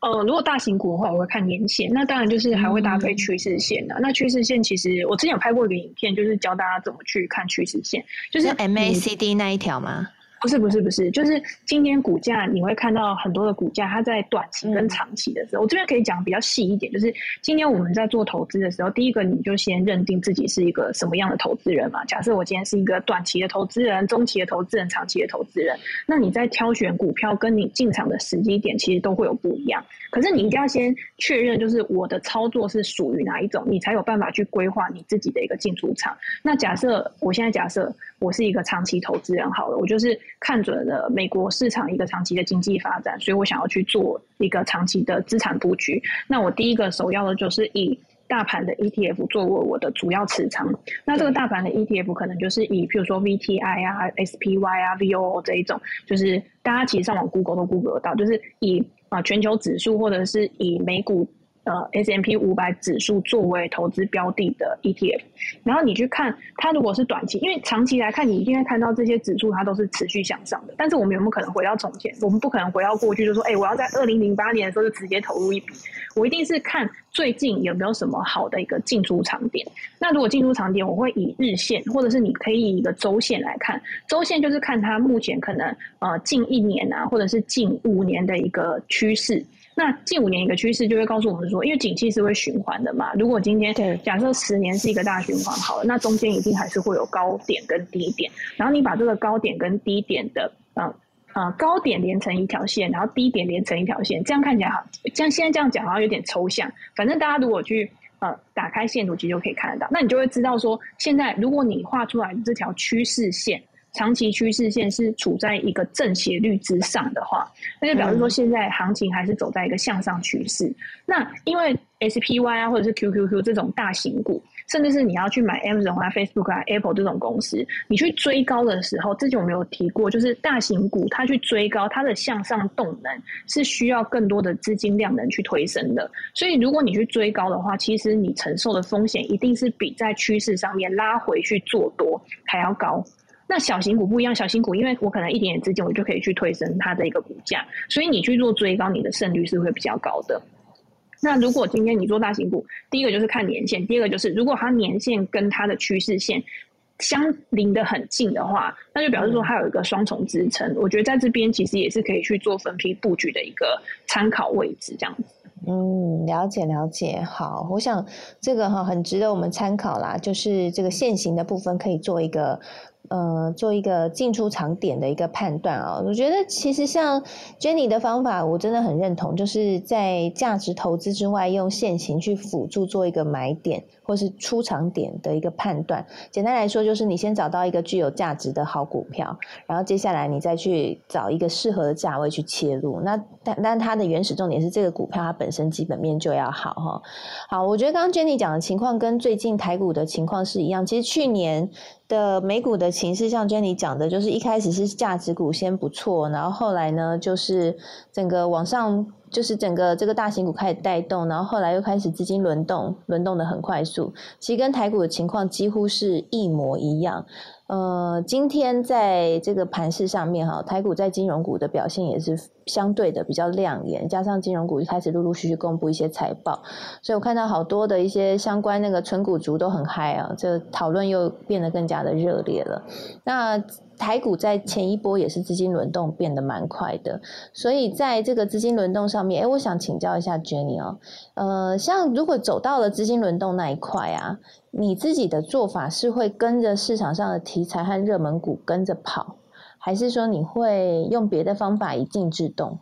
呃，如果大型股的话，我会看年线，那当然就是还会搭配趋势线的。那趋势线其实我之前有拍过一个影片，就是教大家怎么去看趋势线，就是 MACD 那一条吗？不是不是不是，就是今天股价你会看到很多的股价，它在短期跟长期的时候，我这边可以讲比较细一点，就是今天我们在做投资的时候，第一个你就先认定自己是一个什么样的投资人嘛。假设我今天是一个短期的投资人、中期的投资人、长期的投资人，那你在挑选股票跟你进场的时机点其实都会有不一样。可是你一定要先确认，就是我的操作是属于哪一种，你才有办法去规划你自己的一个进出场。那假设我现在假设我是一个长期投资人好了，我就是看准了美国市场一个长期的经济发展，所以我想要去做一个长期的资产布局。那我第一个首要的就是以大盘的 ETF 作为我的主要持仓。那这个大盘的 ETF 可能就是以譬如说 VTI 啊、SPY 啊、VOO 这一种，就是大家其实上网 Google 都 Google 得到，就是以。啊，全球指数或者是以美股呃 S M P 五百指数作为投资标的的 E T F，然后你去看它如果是短期，因为长期来看你一定会看到这些指数它都是持续向上的。但是我们有没有可能回到从前？我们不可能回到过去，就说哎，我要在二零零八年的时候就直接投入一笔。我一定是看最近有没有什么好的一个进出场点。那如果进出场点，我会以日线，或者是你可以以一个周线来看。周线就是看它目前可能呃近一年啊，或者是近五年的一个趋势。那近五年一个趋势就会告诉我们说，因为景气是会循环的嘛。如果今天假设十年是一个大循环好了，那中间一定还是会有高点跟低点。然后你把这个高点跟低点的嗯呃高点连成一条线，然后低点连成一条线，这样看起来好，像现在这样讲好像有点抽象。反正大家如果去呃打开线图，其实就可以看得到。那你就会知道说，现在如果你画出来的这条趋势线。长期趋势线是处在一个正斜率之上的话，那就表示说现在行情还是走在一个向上趋势。那因为 SPY 啊，或者是 QQQ 这种大型股，甚至是你要去买 Amazon 啊、Facebook 啊、Apple 这种公司，你去追高的时候，之前我们有提过，就是大型股它去追高，它的向上动能是需要更多的资金量能去推升的。所以如果你去追高的话，其实你承受的风险一定是比在趋势上面拉回去做多还要高。那小型股不一样，小型股因为我可能一点点资金，我就可以去推升它的一个股价，所以你去做追高，你的胜率是会比较高的。那如果今天你做大型股，第一个就是看年线，第二个就是如果它年线跟它的趋势线相邻的很近的话，那就表示说它有一个双重支撑。我觉得在这边其实也是可以去做分批布局的一个参考位置，这样子。嗯，了解了解。好，我想这个哈很值得我们参考啦，就是这个现行的部分可以做一个。呃，做一个进出场点的一个判断啊，我觉得其实像 Jenny 的方法，我真的很认同，就是在价值投资之外，用现行去辅助做一个买点或是出场点的一个判断。简单来说，就是你先找到一个具有价值的好股票，然后接下来你再去找一个适合的价位去切入。那但但它的原始重点是这个股票它本身基本面就要好哈。好，我觉得刚刚 Jenny 讲的情况跟最近台股的情况是一样，其实去年。的美股的形势，像 Jenny 讲的，就是一开始是价值股先不错，然后后来呢，就是整个往上，就是整个这个大型股开始带动，然后后来又开始资金轮动，轮动的很快速，其实跟台股的情况几乎是一模一样。呃，今天在这个盘市上面哈，台股在金融股的表现也是相对的比较亮眼，加上金融股一开始陆陆续续公布一些财报，所以我看到好多的一些相关那个纯股族都很嗨啊，这讨论又变得更加的热烈了。那台股在前一波也是资金轮动变得蛮快的，所以在这个资金轮动上面，哎，我想请教一下 Jenny 哦，呃，像如果走到了资金轮动那一块啊，你自己的做法是会跟着市场上的题材和热门股跟着跑，还是说你会用别的方法以静制动？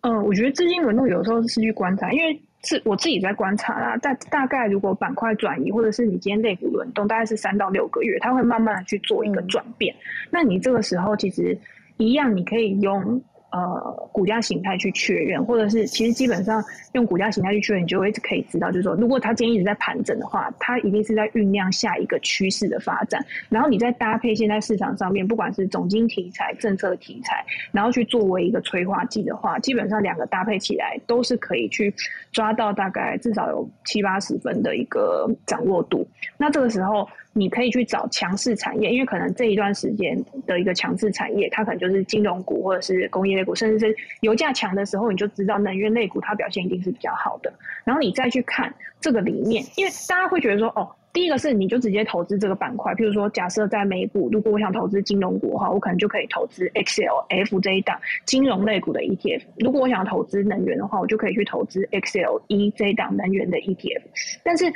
嗯，我觉得资金轮动有时候是去观察，因为。是我自己在观察啦，大大概如果板块转移，或者是你今天内股轮动，大概是三到六个月，它会慢慢的去做一个转变。那你这个时候其实一样，你可以用。呃，股价形态去确认，或者是其实基本上用股价形态去确认，你就会可以知道，就是说，如果它今天一直在盘整的话，它一定是在酝酿下一个趋势的发展。然后你再搭配现在市场上面，不管是总金题材、政策题材，然后去作为一个催化剂的话，基本上两个搭配起来都是可以去抓到大概至少有七八十分的一个掌握度。那这个时候。你可以去找强势产业，因为可能这一段时间的一个强势产业，它可能就是金融股或者是工业类股，甚至是油价强的时候，你就知道能源类股它表现一定是比较好的。然后你再去看这个里面，因为大家会觉得说，哦，第一个是你就直接投资这个板块，譬如说假设在美股，如果我想投资金融股的话，我可能就可以投资 XLF 这一档金融类股的 ETF；如果我想投资能源的话，我就可以去投资 XLE 这一档能源的 ETF。但是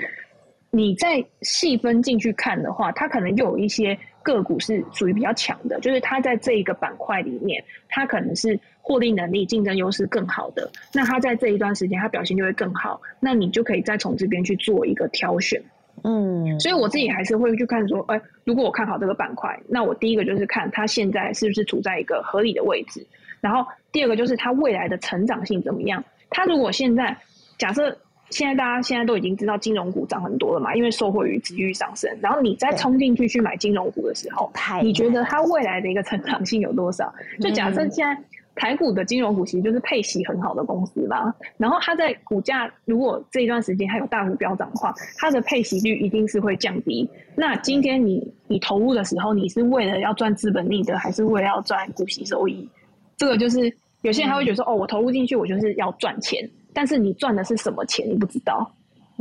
你再细分进去看的话，它可能又有一些个股是属于比较强的，就是它在这一个板块里面，它可能是获利能力、竞争优势更好的。那它在这一段时间，它表现就会更好。那你就可以再从这边去做一个挑选。嗯，所以我自己还是会去看说，哎，如果我看好这个板块，那我第一个就是看它现在是不是处在一个合理的位置，然后第二个就是它未来的成长性怎么样。它如果现在假设。现在大家现在都已经知道金融股涨很多了嘛，因为受惠于值率上升。然后你再冲进去去买金融股的时候，你觉得它未来的一个成长性有多少？就假设现在台股的金融股其实就是配息很好的公司嘛，然后它在股价如果这一段时间还有大幅飙涨的话，它的配息率一定是会降低。那今天你你投入的时候，你是为了要赚资本利得，还是为了要赚股息收益？这个就是有些人他会觉得说，哦，我投入进去，我就是要赚钱。但是你赚的是什么钱？你不知道。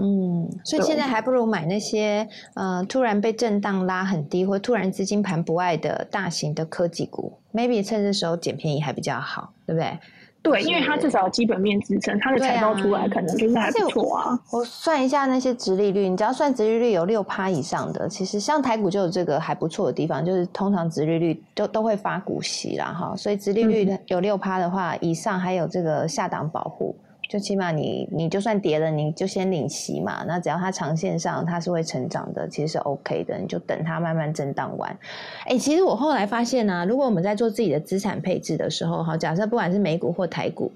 嗯，所以现在还不如买那些呃突然被震荡拉很低，或突然资金盘不爱的大型的科技股，maybe 趁这时候捡便宜还比较好，对不对？对，因为它至少有基本面支撑，它的财报出来可能就是还不错啊。我算一下那些值利率，你只要算值利率有六趴以上的，其实像台股就有这个还不错的地方，就是通常值利率都都会发股息啦，哈，所以值利率有六趴的话以上，还有这个下档保护。就起码你你就算跌了，你就先领息嘛。那只要它长线上它是会成长的，其实是 OK 的。你就等它慢慢震荡完。哎，其实我后来发现呢，如果我们在做自己的资产配置的时候，哈，假设不管是美股或台股，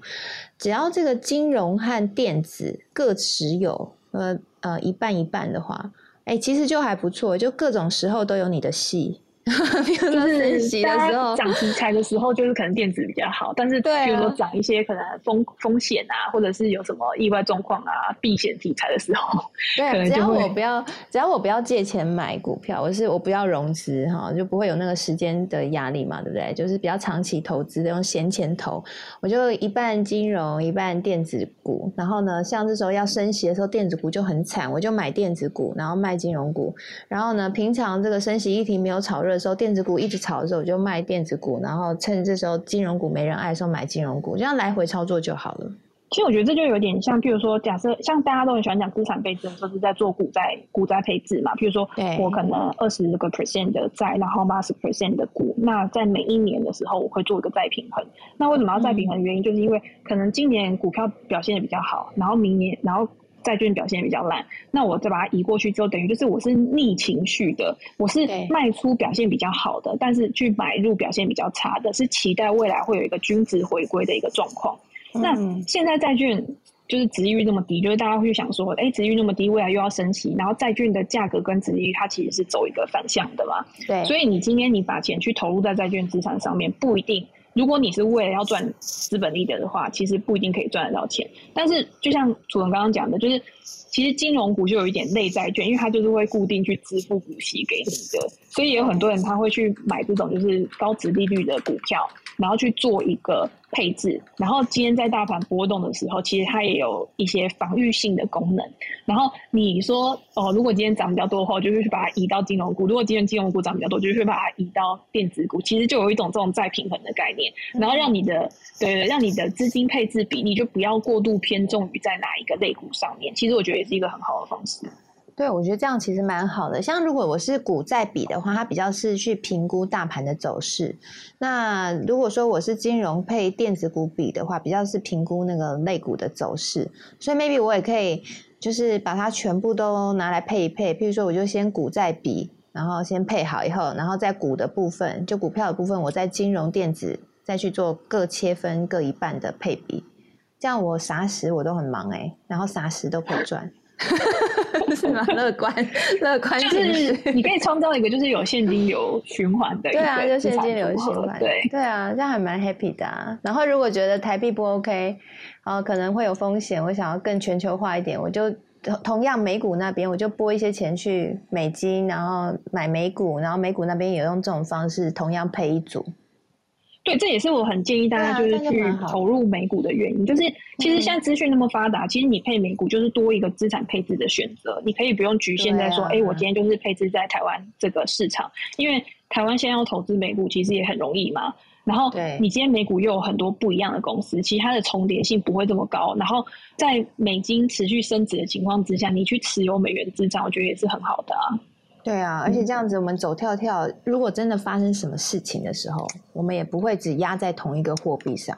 只要这个金融和电子各持有呃呃一半一半的话，哎，其实就还不错，就各种时候都有你的戏。*laughs* 就是大家涨题材的时候，就是可能电子比较好，但是比如说涨一些可能风风险啊，或者是有什么意外状况啊，避险题材的时候，对，只要我不要，只要我不要借钱买股票，我是我不要融资哈，就不会有那个时间的压力嘛，对不对？就是比较长期投资的，用闲钱投，我就一半金融，一半电子股，然后呢，像这时候要升息的时候，电子股就很惨，我就买电子股，然后卖金融股，然后呢，平常这个升息议题没有炒热。的时候，电子股一直炒的时候，我就卖电子股，然后趁这时候金融股没人爱的时候买金融股，这样来回操作就好了。其实我觉得这就有点像，譬如说，假设像大家都很喜欢讲资产配置，就是在做股债股债配置嘛。譬如说，我可能二十个 percent 的债，然后八十 percent 的股。那在每一年的时候，我会做一个再平衡。那为什么要再平衡？原因就是因为可能今年股票表现的比较好，然后明年，然后。债券表现比较烂，那我再把它移过去之后，等于就是我是逆情绪的，我是卖出表现比较好的，但是去买入表现比较差的，是期待未来会有一个均值回归的一个状况。那现在债券就是值率那么低，就是大家会想说，哎，值率那么低，未来又要升息，然后债券的价格跟值率它其实是走一个反向的嘛。对，所以你今天你把钱去投入在债券资产上面，不一定。如果你是为了要赚资本利得的话，其实不一定可以赚得到钱。但是就像楚文刚刚讲的，就是其实金融股就有一点类债券，因为它就是会固定去支付股息给你的，所以也有很多人他会去买这种就是高值利率的股票。然后去做一个配置，然后今天在大盘波动的时候，其实它也有一些防御性的功能。然后你说哦，如果今天涨比较多的话，就是去把它移到金融股；如果今天金融股涨比较多，就会把它移到电子股。其实就有一种这种再平衡的概念，然后让你的对让你的资金配置比例就不要过度偏重于在哪一个类股上面。其实我觉得也是一个很好的方式。对，我觉得这样其实蛮好的。像如果我是股债比的话，它比较是去评估大盘的走势。那如果说我是金融配电子股比的话，比较是评估那个类股的走势。所以 maybe 我也可以就是把它全部都拿来配一配。譬如说，我就先股债比，然后先配好以后，然后在股的部分，就股票的部分，我在金融电子再去做各切分各一半的配比。这样我啥时我都很忙哎，然后啥时都可以赚。*laughs* 是吗？乐观，乐观就是你可以创造一个就是有现金流循环的，对啊，就现金流循环，对对啊，这样还蛮 happy 的啊。然后如果觉得台币不 OK，然后可能会有风险，我想要更全球化一点，我就同样美股那边我就拨一些钱去美金，然后买美股，然后美股那边也用这种方式同样配一组。对，这也是我很建议大家就是去投入美股的原因。就是其实现在资讯那么发达，其实你配美股就是多一个资产配置的选择。你可以不用局限在说，哎，我今天就是配置在台湾这个市场，因为台湾现在要投资美股其实也很容易嘛。然后你今天美股又有很多不一样的公司，其实它的重叠性不会这么高。然后在美金持续升值的情况之下，你去持有美元资产，我觉得也是很好的啊。对啊，而且这样子，我们走跳跳，如果真的发生什么事情的时候，我们也不会只压在同一个货币上，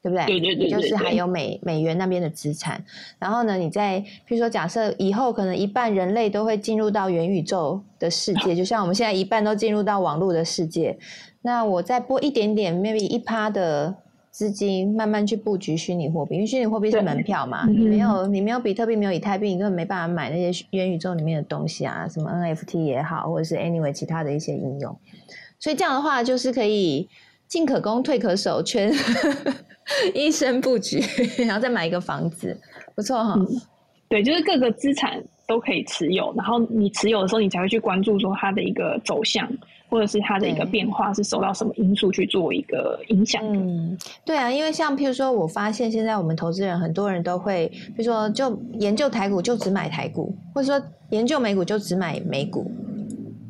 对不对？对对对，就是还有美美元那边的资产。然后呢，你在譬如说，假设以后可能一半人类都会进入到元宇宙的世界，就像我们现在一半都进入到网络的世界，那我再拨一点点，maybe 一趴的。资金慢慢去布局虚拟货币，因为虚拟货币是门票嘛，你没有你没有比特币，没有以太币，你根本没办法买那些元宇宙里面的东西啊，什么 NFT 也好，或者是 anyway 其他的一些应用。所以这样的话，就是可以进可攻，退可守，全 *laughs* 一生布局，然后再买一个房子，不错哈。对，就是各个资产都可以持有，然后你持有的时候，你才会去关注说它的一个走向。或者是它的一个变化是受到什么因素去做一个影响？嗯，对啊，因为像譬如说，我发现现在我们投资人很多人都会，比如说就研究台股就只买台股，或者说研究美股就只买美股。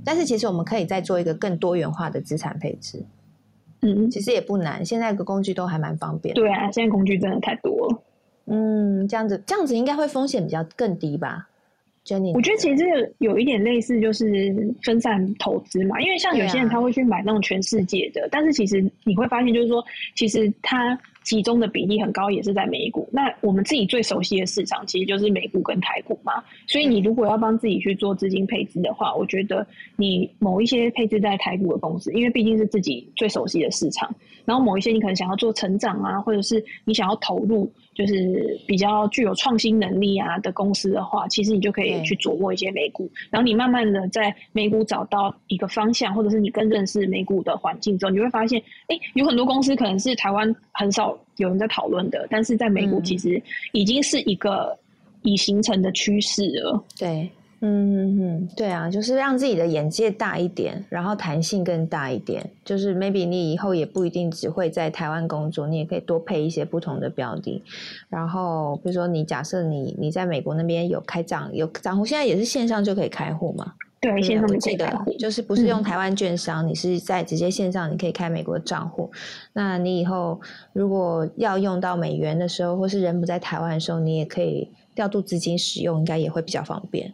但是其实我们可以再做一个更多元化的资产配置。嗯，其实也不难，现在的工具都还蛮方便。对啊，现在工具真的太多了。嗯，这样子这样子应该会风险比较更低吧？Jenny，我觉得其实这个有一点类似，就是分散投资嘛。因为像有些人他会去买那种全世界的，但是其实你会发现，就是说，其实它。集中的比例很高，也是在美股。那我们自己最熟悉的市场，其实就是美股跟台股嘛。所以你如果要帮自己去做资金配置的话，我觉得你某一些配置在台股的公司，因为毕竟是自己最熟悉的市场。然后某一些你可能想要做成长啊，或者是你想要投入。就是比较具有创新能力啊的公司的话，其实你就可以去琢磨一些美股，然后你慢慢的在美股找到一个方向，或者是你更认识美股的环境之后，你会发现，哎，有很多公司可能是台湾很少有人在讨论的，但是在美股其实已经是一个已形成的趋势了。对。嗯嗯，对啊，就是让自己的眼界大一点，然后弹性更大一点。就是 maybe 你以后也不一定只会在台湾工作，你也可以多配一些不同的标的。然后比如说你假设你你在美国那边有开账有账户，现在也是线上就可以开户嘛？对，线上可以开户，就是不是用台湾券商，你是在直接线上你可以开美国的账户。那你以后如果要用到美元的时候，或是人不在台湾的时候，你也可以调度资金使用，应该也会比较方便。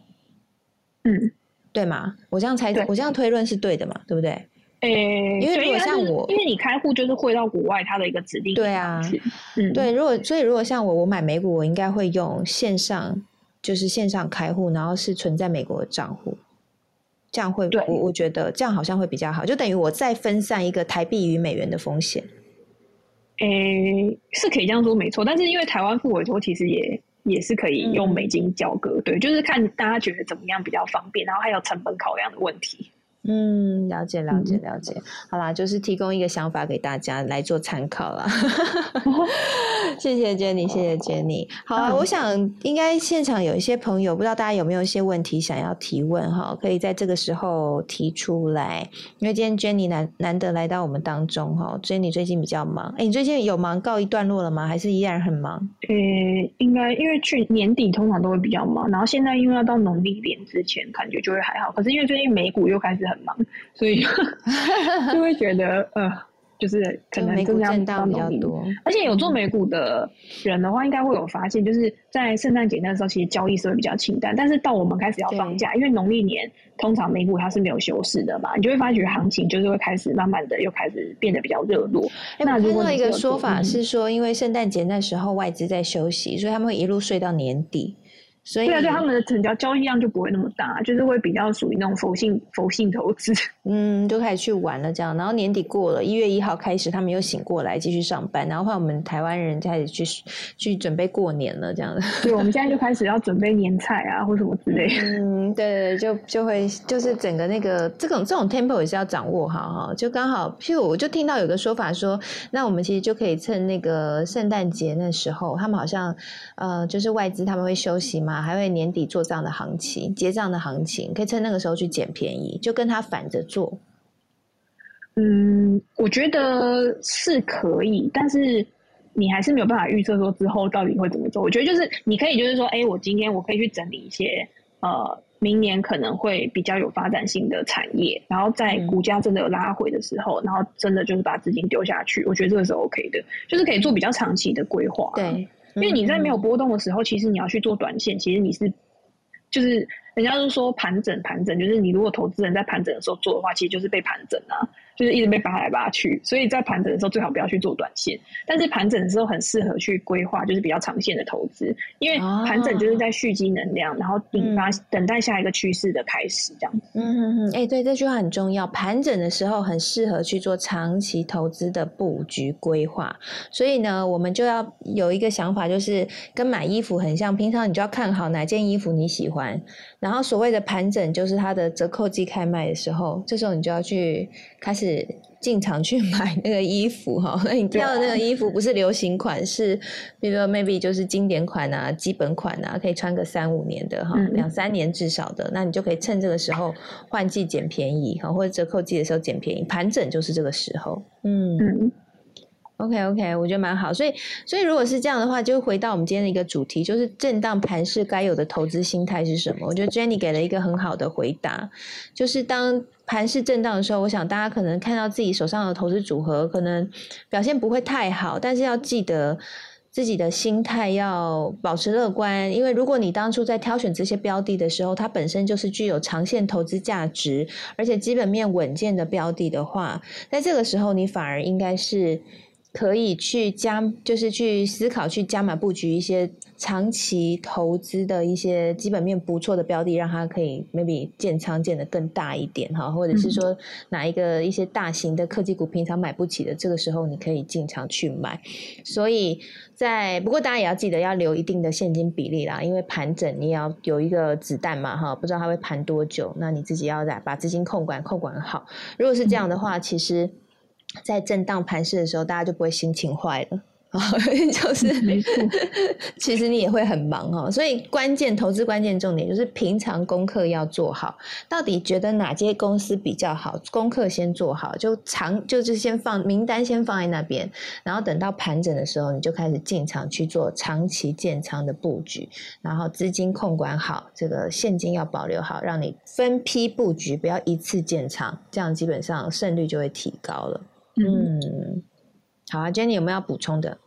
嗯，对吗？我这样猜，我这样推论是对的嘛？对不对？诶，因为如果像我，因为你开户就是汇到国外，它的一个指定对啊，嗯，对。如果所以如果像我，我买美股，我应该会用线上，就是线上开户，然后是存在美国的账户，这样会，我我觉得这样好像会比较好，就等于我再分散一个台币与美元的风险。诶，是可以这样说没错，但是因为台湾付委托其实也。也是可以用美金交割，对，就是看大家觉得怎么样比较方便，然后还有成本考量的问题。嗯，了解了解了解，好啦，就是提供一个想法给大家来做参考啦。*laughs* 谢谢 Jenny，谢谢 Jenny。好啊，我想应该现场有一些朋友，不知道大家有没有一些问题想要提问哈，可以在这个时候提出来。因为今天 Jenny 难难得来到我们当中哈，Jenny 最近比较忙，哎，你最近有忙告一段落了吗？还是依然很忙？呃，应该因为去年底通常都会比较忙，然后现在因为要到农历年之前，感觉就会还好。可是因为最近美股又开始。很忙，所以 *laughs* 就会觉得呃，就是可能美股震荡比较多。而且有做美股的人的话，应该会有发现，就是在圣诞节那时候，其实交易是会比较清淡。但是到我们开始要放假，因为农历年通常美股它是没有休市的嘛，你就会发觉行情就是会开始慢慢的又开始变得比较热络。那另外一个说法是说，因为圣诞节那时候外资在休息，所以他们会一路睡到年底。所以对啊，对他们的成交交易量就不会那么大，就是会比较属于那种佛性佛性投资，*laughs* 嗯，就开始去玩了这样。然后年底过了，一月一号开始，他们又醒过来继续上班，然后换我们台湾人开始去去准备过年了这样的。*laughs* 对，我们现在就开始要准备年菜啊，或什么之类。嗯，对对，就就会就是整个那个这种这种 tempo 也是要掌握好哈。就刚好，譬如我就听到有个说法说，那我们其实就可以趁那个圣诞节那时候，他们好像呃，就是外资他们会休息嘛。啊，还会年底做账的行情、结账的行情，可以趁那个时候去捡便宜，就跟他反着做。嗯，我觉得是可以，但是你还是没有办法预测说之后到底会怎么做。我觉得就是你可以就是说，哎，我今天我可以去整理一些呃，明年可能会比较有发展性的产业，然后在股价真的有拉回的时候，然后真的就是把资金丢下去。我觉得这个是 OK 的，就是可以做比较长期的规划。对。因为你在没有波动的时候，其实你要去做短线，其实你是，就是人家都说盘整盘整，就是你如果投资人在盘整的时候做的话，其实就是被盘整啊。就是一直被扒来扒去，所以在盘整的时候最好不要去做短线，但是盘整的时候很适合去规划，就是比较长线的投资，因为盘整就是在蓄积能量，然后引发等待下一个趋势的开始，这样。嗯嗯嗯，哎，对，这句话很重要。盘整的时候很适合去做长期投资的布局规划，所以呢，我们就要有一个想法，就是跟买衣服很像，平常你就要看好哪件衣服你喜欢，然后所谓的盘整就是它的折扣季开卖的时候，这时候你就要去开始。是进场去 *laughs* 买那个衣服哈，那你挑的那个衣服不是流行款，是比如说 maybe 就是经典款啊、基本款啊，可以穿个三五年的哈，两三年至少的，那你就可以趁这个时候换季捡便宜哈，或者折扣季的时候捡便宜，盘整就是这个时候。嗯，OK OK，我觉得蛮好。所以所以如果是这样的话，就回到我们今天的一个主题，就是震荡盘势该有的投资心态是什么？我觉得 Jenny 给了一个很好的回答，就是当盘势震荡的时候，我想大家可能看到自己手上的投资组合可能表现不会太好，但是要记得。自己的心态要保持乐观，因为如果你当初在挑选这些标的的时候，它本身就是具有长线投资价值，而且基本面稳健的标的的话，在这个时候你反而应该是可以去加，就是去思考去加码布局一些。长期投资的一些基本面不错的标的，让它可以 maybe 建仓建的更大一点哈，或者是说哪一个一些大型的科技股平常买不起的，这个时候你可以进场去买。所以在不过大家也要记得要留一定的现金比例啦，因为盘整你也要有一个子弹嘛哈，不知道它会盘多久，那你自己要在把资金控管控管好。如果是这样的话，其实在震荡盘势的时候，大家就不会心情坏了。*laughs* 就是没错，*laughs* 其实你也会很忙哦，所以关键投资关键重点就是平常功课要做好。到底觉得哪些公司比较好，功课先做好，就长就是先放名单先放在那边，然后等到盘整的时候，你就开始进场去做长期建仓的布局，然后资金控管好，这个现金要保留好，让你分批布局，不要一次建仓，这样基本上胜率就会提高了。嗯，好啊，Jenny 有没有要补充的？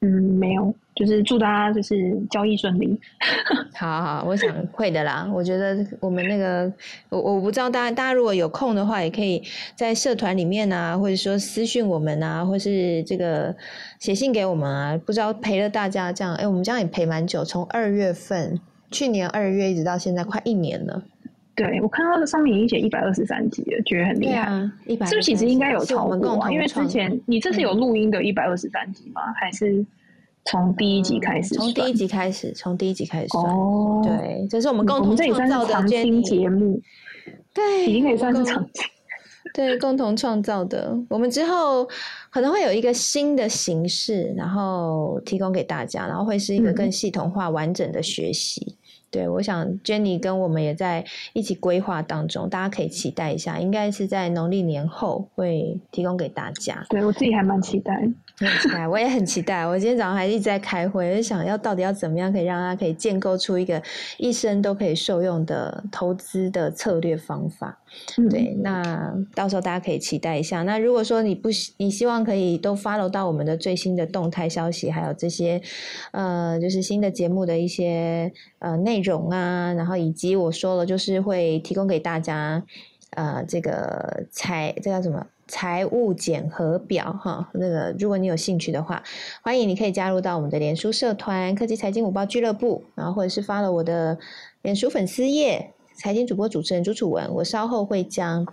嗯，没有，就是祝大家就是交易顺利。*laughs* 好好，我想会的啦。我觉得我们那个，我我不知道大家，大家如果有空的话，也可以在社团里面啊，或者说私讯我们啊，或是这个写信给我们啊。不知道陪了大家这样，哎，我们这样也陪蛮久，从二月份，去年二月一直到现在，快一年了。对，我看到上面已经写一百二十三集了，觉得很厉害。一百，是不是其实应该有超过啊？因为之前你这是有录音的一百二十三集吗？还是从第一集开始？从第一集开始，从第一集开始算。哦，对，这是我们共同创造的长青节目。对，已经可以算是长青。对，共同创造的。我们之后可能会有一个新的形式，然后提供给大家，然后会是一个更系统化、完整的学习。对，我想 Jenny 跟我们也在一起规划当中，大家可以期待一下，应该是在农历年后会提供给大家。对我自己还蛮期待。很期待，我也很期待。我今天早上还一直在开会，就想要到底要怎么样可以让他可以建构出一个一生都可以受用的投资的策略方法。对，那到时候大家可以期待一下。那如果说你不你希望可以都 follow 到我们的最新的动态消息，还有这些呃，就是新的节目的一些呃内容啊，然后以及我说了，就是会提供给大家呃这个财这叫什么？财务检核表，哈，那个如果你有兴趣的话，欢迎你可以加入到我们的脸书社团“科技财经五报俱乐部”，然后或者是发了我的脸书粉丝页“财经主播主持人朱楚文”，我稍后会将。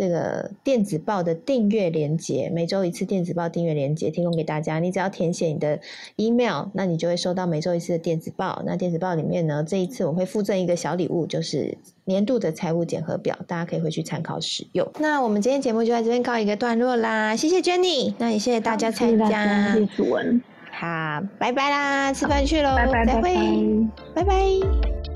这个电子报的订阅连接，每周一次电子报订阅连接提供给大家。你只要填写你的 email，那你就会收到每周一次的电子报。那电子报里面呢，这一次我会附赠一个小礼物，就是年度的财务检核表，大家可以回去参考使用。那我们今天节目就在这边告一个段落啦，谢谢 Jenny，那也谢谢大家参加。谢谢主文，好，拜拜啦，吃饭去喽，拜拜，拜拜。